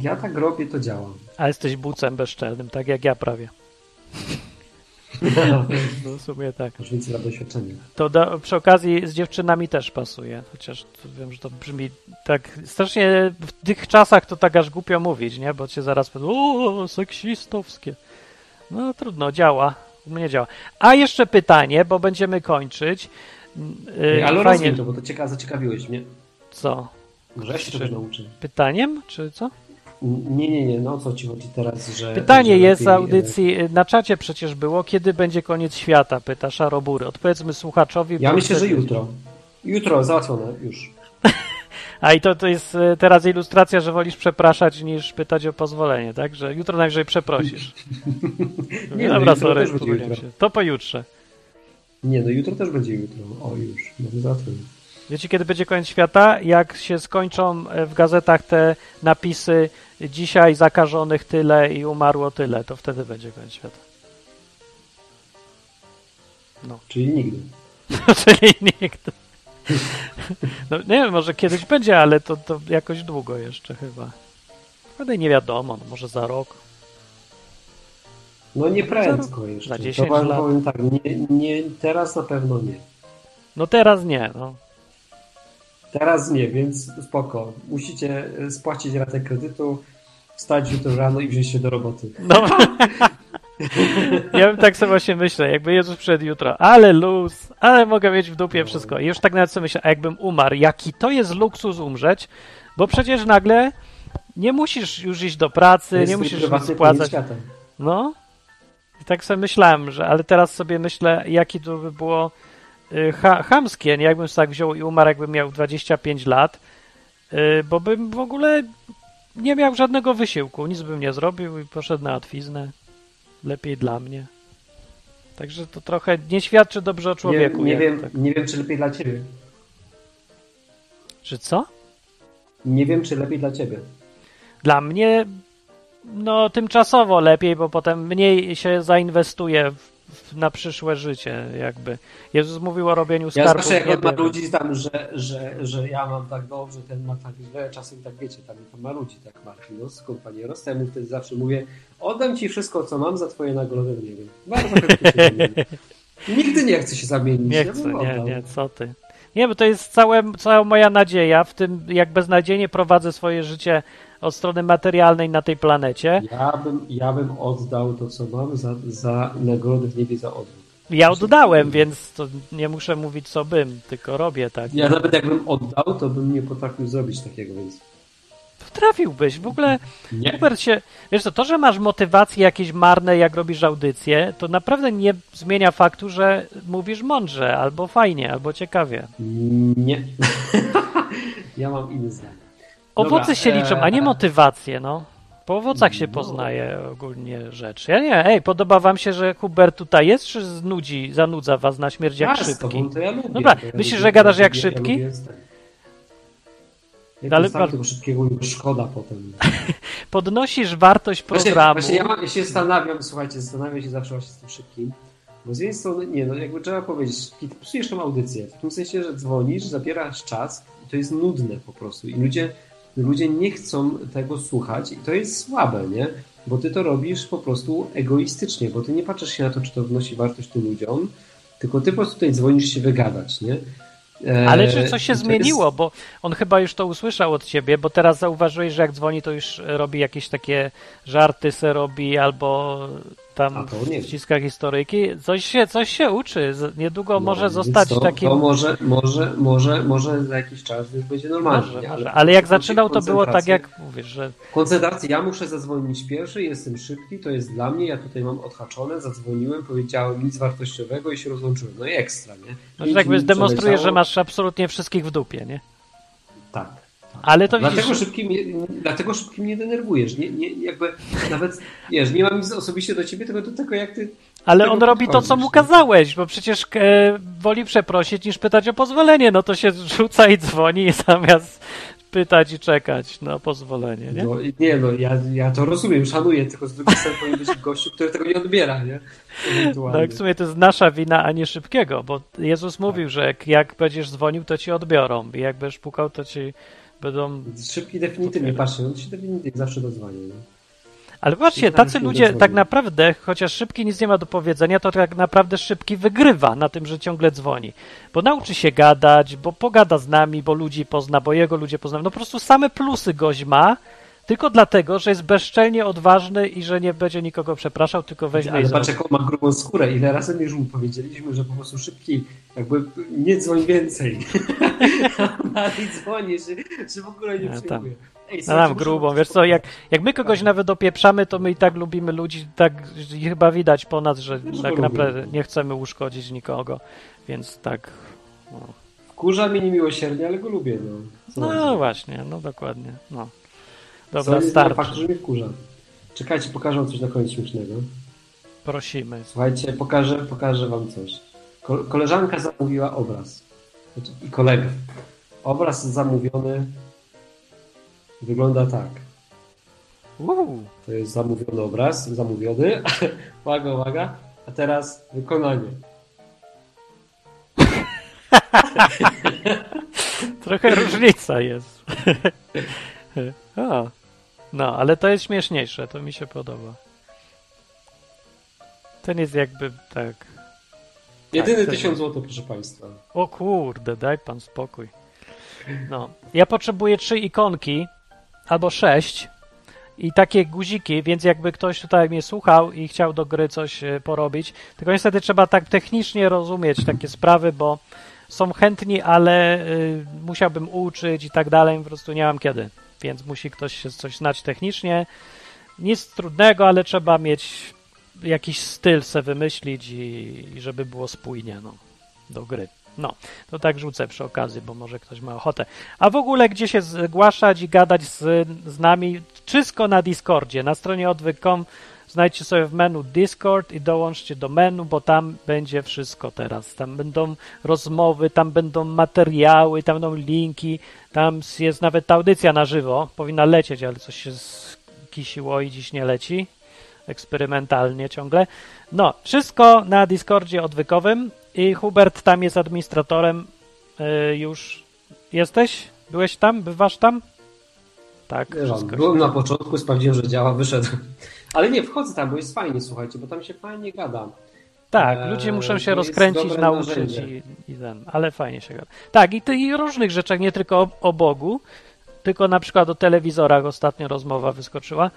Ja tak robię, to działam. A jesteś bucem bezczelnym, tak jak ja prawie. No w sumie tak. Masz więcej lat doświadczenia. To przy okazji z dziewczynami też pasuje, chociaż wiem, że to brzmi tak strasznie w tych czasach to tak aż głupio mówić, nie? Bo cię zaraz powiedzą, o, seksistowskie. No trudno, działa. U mnie działa. A jeszcze pytanie, bo będziemy kończyć. Yy, Ale fajnie. to, bo to cieka zaciekawiłeś mnie. Co? Może ja się czegoś nauczę. Pytaniem, czy co? Nie, nie, nie, no o co ci chodzi teraz, że... Pytanie jest z e, audycji, na czacie przecież było, kiedy będzie koniec świata, pyta Szarobury. Odpowiedzmy słuchaczowi. Ja myślę, że jutro. Jutro, załatwione, już. A i to, to jest e, teraz ilustracja, że wolisz przepraszać niż pytać o pozwolenie, tak? Że jutro najwyżej przeprosisz. Nie, no, Dobra, jutro sorry, też się. To pojutrze. Nie, no jutro też będzie jutro. O, już, mamy załatwione. Wiecie, kiedy będzie koniec świata? Jak się skończą e, w gazetach te napisy dzisiaj zakażonych tyle i umarło tyle, to wtedy będzie koniec świata. Czyli nigdy. Czyli nigdy. No nie wiem, może kiedyś będzie, ale to, to jakoś długo jeszcze chyba. Wtedy nie wiadomo, no może za rok. No nie prędko jeszcze. za To 10 wam lat. powiem tak, nie, nie, teraz na pewno nie. No teraz nie, no. Teraz nie, więc spoko. Musicie e, spłacić ratę kredytu, wstać jutro rano i wziąć się do roboty. No. ja bym tak sobie właśnie myślę, jakby Jezus przyszedł jutro, ale luz, ale mogę mieć w dupie wszystko. I już tak nawet sobie myślę, a jakbym umarł, jaki to jest luksus umrzeć, bo przecież nagle nie musisz już iść do pracy, jest nie musisz spłacać. No. I tak sobie myślałem, że, ale teraz sobie myślę, jaki to by było ha, chamskie? Jakbym tak wziął i umarł, jakbym miał 25 lat, y, bo bym w ogóle nie miał żadnego wysiłku, nic bym nie zrobił i poszedł na łatwiznę. Lepiej dla mnie. Także to trochę nie świadczy dobrze o człowieku. Nie, nie, wiem, tak. nie wiem, czy lepiej dla ciebie. Czy co? Nie wiem, czy lepiej dla ciebie. Dla mnie no tymczasowo lepiej, bo potem mniej się zainwestuje w, na przyszłe życie jakby. Jezus mówił o robieniu Ja skarbów. zawsze jak on ma ludzi tam, że, że, że ja mam tak dobrze, ten ma tak źle, czasem tak wiecie, tam, tam ma ludzi tak Marcin, no skąd panie Rosta, ja mu wtedy zawsze mówię, oddam ci wszystko, co mam za twoje nagrody w niebie. Bardzo chętnie. Nigdy nie chcę się zamienić. Nie ja chcę, nie, nie, co ty. Nie, bo to jest całe, cała moja nadzieja w tym, jak beznadziejnie prowadzę swoje życie od strony materialnej na tej planecie. Ja bym, ja bym oddał to, co mam za, za nagrody w niebie za odwrót. Ja oddałem, więc to nie muszę mówić co bym, tylko robię tak. Ja nawet jakbym oddał, to bym nie potrafił zrobić takiego, więc Potrafiłbyś, w ogóle nie. Hubert się, wiesz co, to, że masz motywacje jakieś marne, jak robisz audycję, to naprawdę nie zmienia faktu, że mówisz mądrze, albo fajnie, albo ciekawie. Nie. ja mam inny zdanie. Owoce Dobra, się liczą, a nie eee, motywacje, no. Po owocach się No. poznaje ogólnie rzeczy. Ja nie, ej, podoba wam się, że Hubert tutaj jest, czy znudzi, zanudza was na śmierć jak Ja z szybki? tobą to ja lubię. Dobra, to ja myślisz, że gadasz ja jak szybki? Ja. Jak Ale tego szybkiego szkoda potem. Podnosisz wartość Właśnie, programu. właśnie ja, mam, ja się zastanawiam, słuchajcie, zastanawiam się zawsze właśnie z tym szybkim. Bo z jednej strony, nie no, jakby trzeba powiedzieć, kiedy psujesz tą audycję, w tym sensie, że dzwonisz, zabierasz czas i to jest nudne po prostu. I ludzie, ludzie nie chcą tego słuchać i to jest słabe, nie? Bo ty to robisz po prostu egoistycznie, bo ty nie patrzysz się na to, czy to wnosi wartość tym ludziom, tylko ty po prostu tutaj dzwonisz się wygadać, nie? E, Ale czy coś się to zmieniło? Bo on chyba już to usłyszał od ciebie, bo teraz zauważyłeś, że jak dzwoni, to już robi jakieś takie żarty se robi, albo tam wciska historyjki. Coś się, coś się uczy. Niedługo No, może zostać to, takim... To może, może, może, może za jakiś czas już będzie normalnie. Może, może. Ale jak zaczynał, to było tak jak mówisz, że Koncentracja, ja muszę zadzwonić pierwszy, jestem szybki, to jest dla mnie, ja tutaj mam odhaczone, zadzwoniłem, powiedziałem nic wartościowego i się rozłączyłem. No i ekstra, nie? no, że jakby przeleciało. że masz absolutnie wszystkich w dupie, nie? Tak. Tak. Ale to Dlatego widzisz... szybkim, nie, dlatego szybkim nie denerwujesz. Nie, nie, jakby nawet, wiesz, nie mam nic osobiście do ciebie, tylko do tego, jak ty Ale on robi to, co mu kazałeś, bo przecież e, woli przeprosić niż pytać o pozwolenie. No to się rzuca i dzwoni zamiast pytać i czekać na pozwolenie, nie? No, nie no, ja, ja to rozumiem, szanuję, tylko z drugiej strony powinien być gościu, który tego nie odbiera, nie? Tak, w sumie to jest nasza wina, a nie szybkiego, bo Jezus mówił, że jak, jak będziesz dzwonił, to ci odbiorą i jak będziesz pukał, to ci będą... Szybki definitywnie, patrzcie, on się definitywnie zawsze dozwania. Nie? Ale właśnie, tacy ludzie tak naprawdę, chociaż szybki nic nie ma do powiedzenia, to tak naprawdę szybki wygrywa na tym, że ciągle dzwoni. Bo nauczy się gadać, bo pogada z nami, bo ludzi pozna, bo jego ludzie poznają. No po prostu same plusy gość ma, tylko dlatego, że jest bezczelnie odważny i że nie będzie nikogo przepraszał, tylko weźmie i Ale zrobi. patrz, jaką ma grubą skórę. Ile razy już mu powiedzieliśmy, że po prostu szybki, jakby nie dzwoń więcej. Ale dzwoni, że, że w ogóle nie tam. przyjmuje. Ej, No nam grubą, wiesz co, jak, jak my kogoś nawet opieprzamy, to my i tak lubimy ludzi, tak i chyba widać po nas, że Też tak go naprawdę nie chcemy uszkodzić nikogo, więc tak. No, Wkurza mnie niemiłosiernie, ale go lubię. No, no mam właśnie, no dokładnie. No. Co Dobra, faktu, starczy. że mnie wkurza. Czekajcie, pokażę wam coś na koniec śmiesznego. Prosimy. Słuchajcie, pokażę, pokażę wam coś. Ko- koleżanka zamówiła obraz. Znaczy, I kolega. Obraz zamówiony wygląda tak. Uuu, To jest zamówiony obraz, zamówiony. uwaga, uwaga. A teraz wykonanie. trochę różnica jest. o, no, ale to jest śmieszniejsze, to mi się podoba. Ten jest jakby tak. Jedyny to- tysiąc złotych, proszę Państwa. O kurde, daj pan spokój. No, ja potrzebuję trzy ikonki albo sześć i takie guziki, więc jakby ktoś tutaj mnie słuchał i chciał do gry coś e, porobić, tylko niestety trzeba tak technicznie rozumieć takie sprawy, bo są chętni, ale y, musiałbym uczyć i tak dalej, po prostu nie mam kiedy, więc musi ktoś się coś znać technicznie. Nic trudnego, ale trzeba mieć jakiś styl se wymyślić i, i żeby było spójnie no, do gry. No, to tak rzucę przy okazji, bo może ktoś ma ochotę. A w ogóle gdzie się zgłaszać i gadać z, z nami? Wszystko na Discordzie. Na stronie odwyk.com znajdźcie sobie w menu Discord i dołączcie do menu, bo tam będzie wszystko teraz. Tam będą rozmowy, tam będą materiały, tam będą linki, tam jest nawet audycja na żywo. Powinna lecieć, ale coś się skisiło i dziś nie leci. Eksperymentalnie ciągle. No, wszystko na Discordzie odwykowym i Hubert tam jest administratorem. Yy, już jesteś? Byłeś tam? Bywasz tam? Tak, Byłem na początku, sprawdziłem, że działa, wyszedłem. Ale nie, wchodzę tam, bo jest fajnie, słuchajcie, bo tam się fajnie gada. Tak, Eee, ludzie muszą się rozkręcić, nauczyć i, i ten, ale fajnie się gada. Tak, i, ty, i różnych rzeczach, nie tylko o, o Bogu, tylko na przykład o telewizorach ostatnio rozmowa wyskoczyła.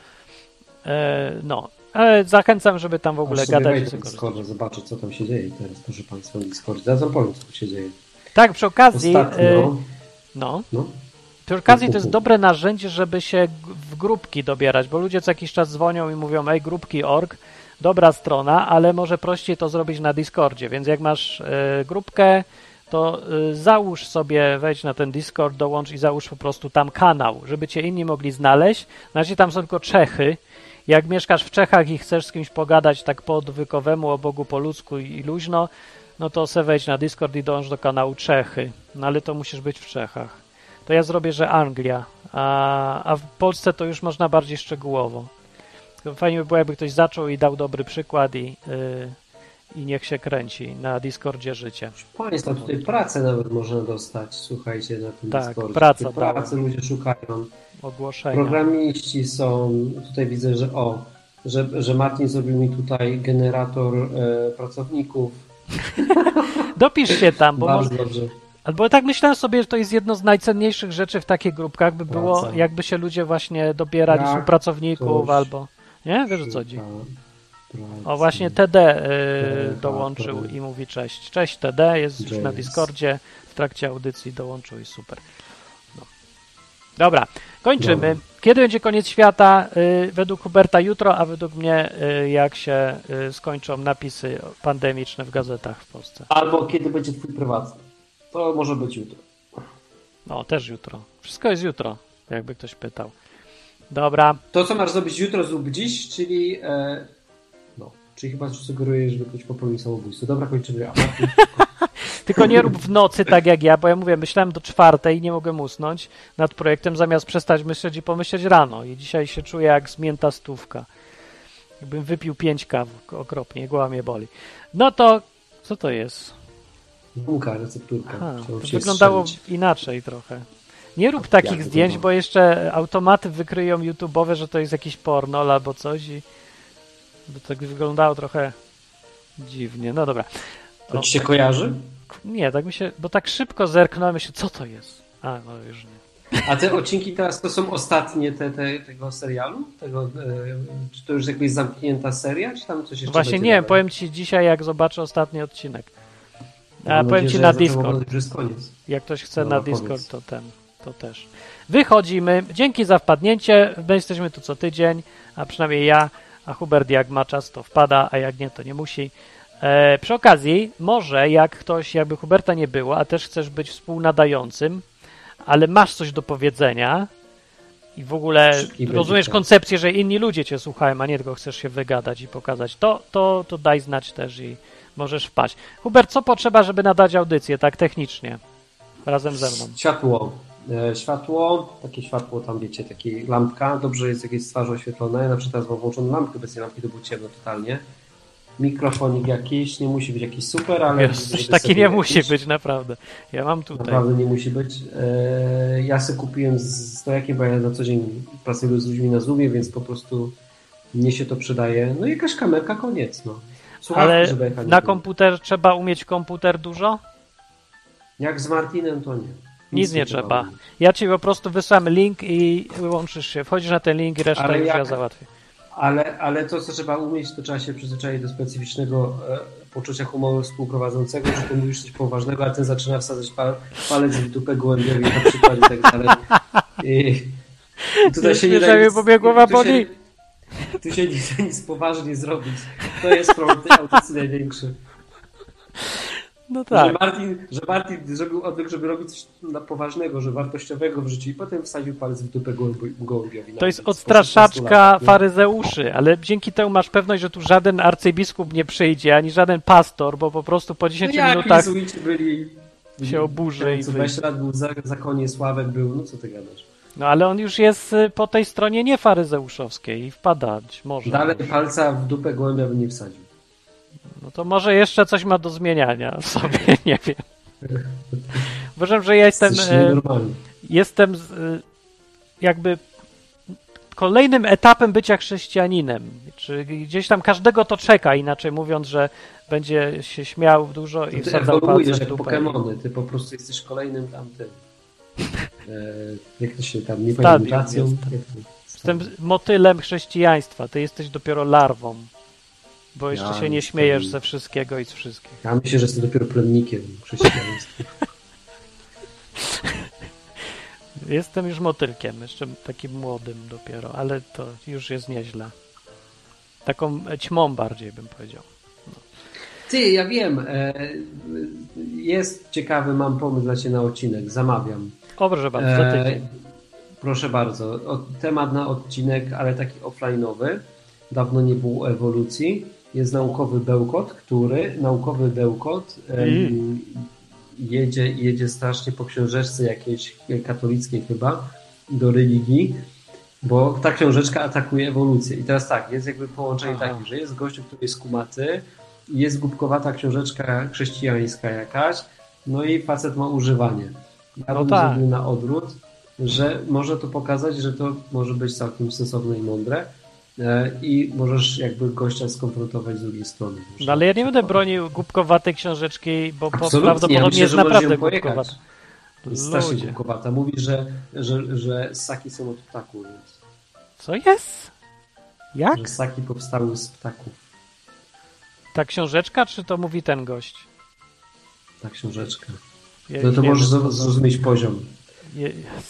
E, no, ale zachęcam, żeby tam w ogóle Aż gadać. wejdę. Discorda, zobaczę, co tam się dzieje teraz, proszę Państwa, na Discordzie. Zaraz wam powiem, co się dzieje. Tak, przy okazji, e, Ostatnio, no, no, Przy okazji to jest dobre narzędzie, żeby się w grupki dobierać, bo ludzie co jakiś czas dzwonią i mówią, ej, grupki.org, dobra strona, ale może prościej to zrobić na Discordzie, więc jak masz e, grupkę, to e, załóż sobie, wejdź na ten Discord, dołącz i załóż po prostu tam kanał, żeby cię inni mogli znaleźć. Na razie tam są tylko Czechy. Jak mieszkasz w Czechach i chcesz z kimś pogadać tak po odwykowemu, o Bogu po ludzku i luźno, no to se wejdź na Discord i dąż do kanału Czechy. No ale to musisz być w Czechach to ja zrobię, że Anglia, a, a w Polsce to już można bardziej szczegółowo. Fajnie by było, jakby ktoś zaczął i dał dobry przykład i, yy, i niech się kręci na Discordzie życie. proszę Państwa, tutaj pracę nawet można dostać, słuchajcie, na tym Tak, Discordzie. praca dała. pracy ludzie szukają. Ogłoszenia. Programiści są, tutaj widzę, że o, że, że Martin zrobił mi tutaj generator e, pracowników. Dopisz się tam, bo Bardzo może, dobrze. Albo tak myślałem sobie, że to jest jedno z najcenniejszych rzeczy w takich grupkach, by było, Praca. jakby się ludzie właśnie dobierali Jak współpracowników albo... Nie? Wiesz o co chodzi? O, właśnie TD y, Generator. dołączył i mówi cześć. Cześć TD, jest już na. Discordzie, w trakcie audycji dołączył i super. No. Dobra, kończymy. Kiedy będzie koniec świata? Y, według Huberta jutro, a według mnie y, jak się y, skończą napisy pandemiczne w gazetach w Polsce. Albo kiedy będzie twój prywatny. To może być jutro. No, też jutro. Wszystko jest jutro, jakby ktoś pytał. Dobra, To, co masz zrobić jutro, zrób dziś, czyli e, no, czyli chyba sugeruję, żeby ktoś popełnił samobójstwo. Dobra, kończymy. Tylko nie rób w nocy tak jak ja, bo ja mówię, myślałem do czwartej i nie mogłem usnąć nad projektem, zamiast przestać myśleć i pomyśleć rano. I dzisiaj się czuję jak zmięta stówka. Jakbym wypił pięć kaw okropnie, głowa mnie boli. No to, co to jest? Gumka, recepturka. Aha, się wyglądało strzelić. inaczej trochę. Nie rób takich zdjęć, bo jeszcze automaty wykryją YouTube'owe, że to jest jakiś porno albo coś i by tak wyglądało trochę dziwnie. No dobra. To ci się kojarzy? Nie, tak mi się, bo tak szybko zerknąłem, myślę, co to jest? A, no już nie. A te odcinki teraz to są ostatnie te, te, tego serialu? Tego, e, czy to już jakby zamknięta seria, czy tam coś jeszcze Właśnie nie powiem ci dzisiaj, jak zobaczę ostatni odcinek. A powiem ci na Discord. Jak ktoś chce No, na powiedz. Discord, to ten, to też. Wychodzimy. Dzięki za wpadnięcie. My jesteśmy tu co tydzień, a przynajmniej ja, a Hubert jak ma czas, to wpada, a jak nie, to nie musi. E, przy okazji, może jak ktoś, jakby Huberta nie było, a też chcesz być współnadającym, ale masz coś do powiedzenia i w ogóle Szybki rozumiesz tak. koncepcję, że inni ludzie cię słuchają, a nie tylko chcesz się wygadać i pokazać, to, to, to daj znać też i możesz wpaść. Hubert, co potrzeba, żeby nadać audycję tak technicznie? Razem ze mną. Światło. E, Światło, takie światło tam wiecie, takie lampka, dobrze jest jakieś z twarzy oświetlone. Ja na przykład teraz mam włączoną lampkę, obecnie lampki to było ciemno totalnie. Mikrofonik jakiś, nie musi być jakiś super, ale... Taki nie musi jakiś- być, naprawdę. Ja mam tutaj. Naprawdę nie musi być. E, Ja sobie kupiłem z stojakiem, bo ja na co dzień pracuję z ludźmi na Zoomie, więc po prostu mnie się to przydaje. No i jakaś kamerka, koniec. No. Słuchawki, Ale nie na komputer trzeba umieć komputer dużo? Jak z Martinem, to nie. Nic nie trzeba. Ja ci po prostu wysłam link i łączysz się. Wchodzisz na ten link i resztę Ale już ja załatwię. Ale, ale to, co trzeba umieć, to trzeba się przyzwyczaić do specyficznego e, poczucia humoru współprowadzącego, że to mówisz coś poważnego, a ten zaczyna wsadzać pa, palec w dupę gołębiowi na przykład i tak dalej. I, tutaj się nie da mi nic, pobiegła głowa tu się, boli. Tu się nie da nic poważnie zrobić. To jest problem tej audycji największy. No Że, tak. Martin, że Martin zrobił odwyk, żeby robić coś na poważnego, że wartościowego w życiu i potem wsadził palec w dupę gołębi- gołębiowi. To jest Po 16 odstraszaczka faryzeuszy, ale dzięki temu masz pewność, że tu żaden arcybiskup nie przyjdzie, ani żaden pastor, bo po prostu po 10 no jak minutach byli... się oburzy i Co wyjdzie. 20 lat był za, zakonie Sławek był, no co ty gadasz? No ale on już jest y, po tej stronie niefaryzeuszowskiej i wpadać może. Dalej palca w dupę gołębia by nie wsadził. No to może jeszcze coś ma do zmieniania w sobie, nie wiem. Uważam, że ja jestem, nienormalny. jestem e, jakby kolejnym etapem bycia chrześcijaninem. Czy gdzieś tam każdego to czeka, inaczej mówiąc, że będzie się śmiał dużo i wsadzał palce w jak dupę. Pokemony, ty po prostu jesteś kolejnym tamtym. E, jak to się tam, nie pamiętam, jestem. Motylem chrześcijaństwa, ty jesteś dopiero larwą. Bo jeszcze Ja się nie śmiejesz ze wszystkiego i z wszystkich. Ja myślę, że jestem dopiero plemnikiem chrześcijaństwa. Jestem już motylkiem, jeszcze takim młodym dopiero, ale to już jest nieźle. Taką ćmą bardziej bym powiedział. Ty, ja wiem, e, jest ciekawy, mam pomysł dla Ciebie na odcinek, zamawiam. O, proszę bardzo, E, proszę bardzo, o, temat na odcinek, ale taki offline'owy. Dawno nie było ewolucji. Jest naukowy bełkot, który, naukowy bełkot Mm. jedzie, jedzie strasznie po książeczce jakiejś katolickiej chyba do religii, bo ta książeczka atakuje ewolucję. I teraz tak, jest jakby połączenie Aha. takie, że jest gościu, który jest kumaty, jest głupkowata książeczka chrześcijańska jakaś, no i facet ma używanie. Ja No bym tak. zrobił na odwrót, że może to pokazać, że to może być całkiem sensowne i mądre e, i możesz jakby gościa skonfrontować z drugiej strony. No ale ja nie będę bronił głupkowatej książeczki, bo Absolutnie, ja prawdopodobnie myślę, jest naprawdę głupkowata. Jest strasznie głupkowata. Mówi, że, że, że ssaki są od ptaków, więc Co jest? Jak? że ssaki powstały z ptaków. Ta książeczka, czy to mówi ten gość? Ta książeczka. Ja No to możesz wiem. zro- zrozumieć poziom.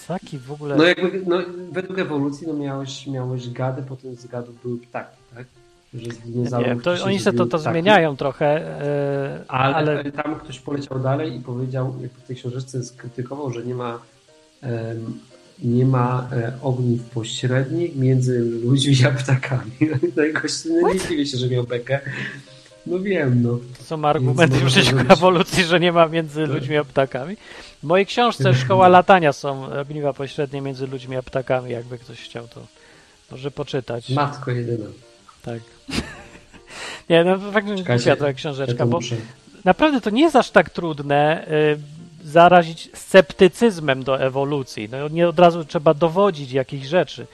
Saki w ogóle... No jakby, no, według ewolucji no miałeś, miałeś gady, potem z gadów były ptaki, tak? Że z nie dinozaurów to się oni sobie to, to ptaki. zmieniają trochę, e, Ale, ale tam ktoś poleciał dalej i powiedział, jak w tej książeczce skrytykował, że nie ma nie ma e, ogniw pośrednich między ludźmi a ptakami. No i gość, no nie dziwię się, że miał bekę. No wiem, no. to są argumenty przeciwko ewolucji, że nie ma między Tak. ludźmi a ptakami. W mojej książce Szkoła Latania są ogniwa pośrednie między ludźmi a ptakami, jakby ktoś chciał to może poczytać. Matko jedyna. Tak. Nie, no faktycznie głupia Ja książeczka, bo naprawdę to nie jest aż tak trudne y, zarazić sceptycyzmem do ewolucji. No, nie od razu trzeba dowodzić jakichś rzeczy.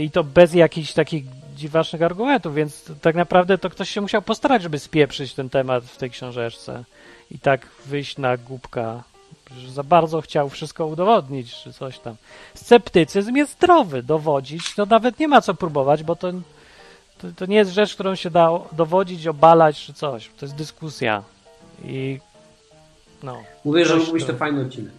I to bez jakichś takich dziwacznych argumentów, więc tak naprawdę to ktoś się musiał postarać, żeby spieprzyć ten temat w tej książeczce i tak wyjść na głupka, że za bardzo chciał wszystko udowodnić, czy coś tam. Sceptycyzm jest zdrowy, dowodzić, no nawet nie ma co próbować, bo to, to, to nie jest rzecz, którą się da dowodzić, obalać, czy coś. To jest dyskusja i no. Mówię, że mógł być to- to fajny odcinek.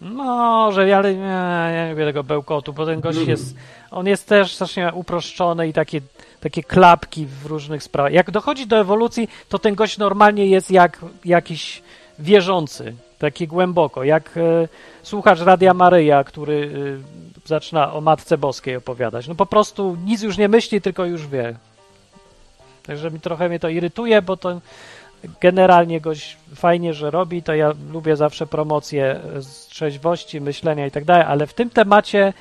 Może, ale nie, nie lubię tego bełkotu, bo ten gość Mhm. jest, on jest też strasznie uproszczony i takie, takie klapki w różnych sprawach. Jak dochodzi do ewolucji, to ten gość normalnie jest jak jakiś wierzący, taki głęboko, jak e, słuchacz Radia Maryja, który e, zaczyna o Matce Boskiej opowiadać. No po prostu nic już nie myśli, tylko już wie. Także mi trochę mnie to irytuje, bo to generalnie goś fajnie, że robi, to ja lubię zawsze promocję e, z trzeźwości, myślenia i tak dalej, ale w tym temacie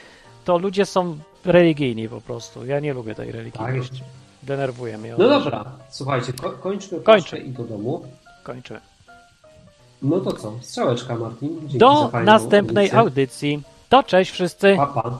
to ludzie są religijni po prostu. Ja nie lubię tej religijności. Denerwuje mnie. No dobra, słuchajcie, ko- kończmy Kończę. i do domu. Kończę. No to co? Strzałeczka, Martin. Dzięki Do następnej audycję. audycji. To cześć wszyscy. Pa, pa.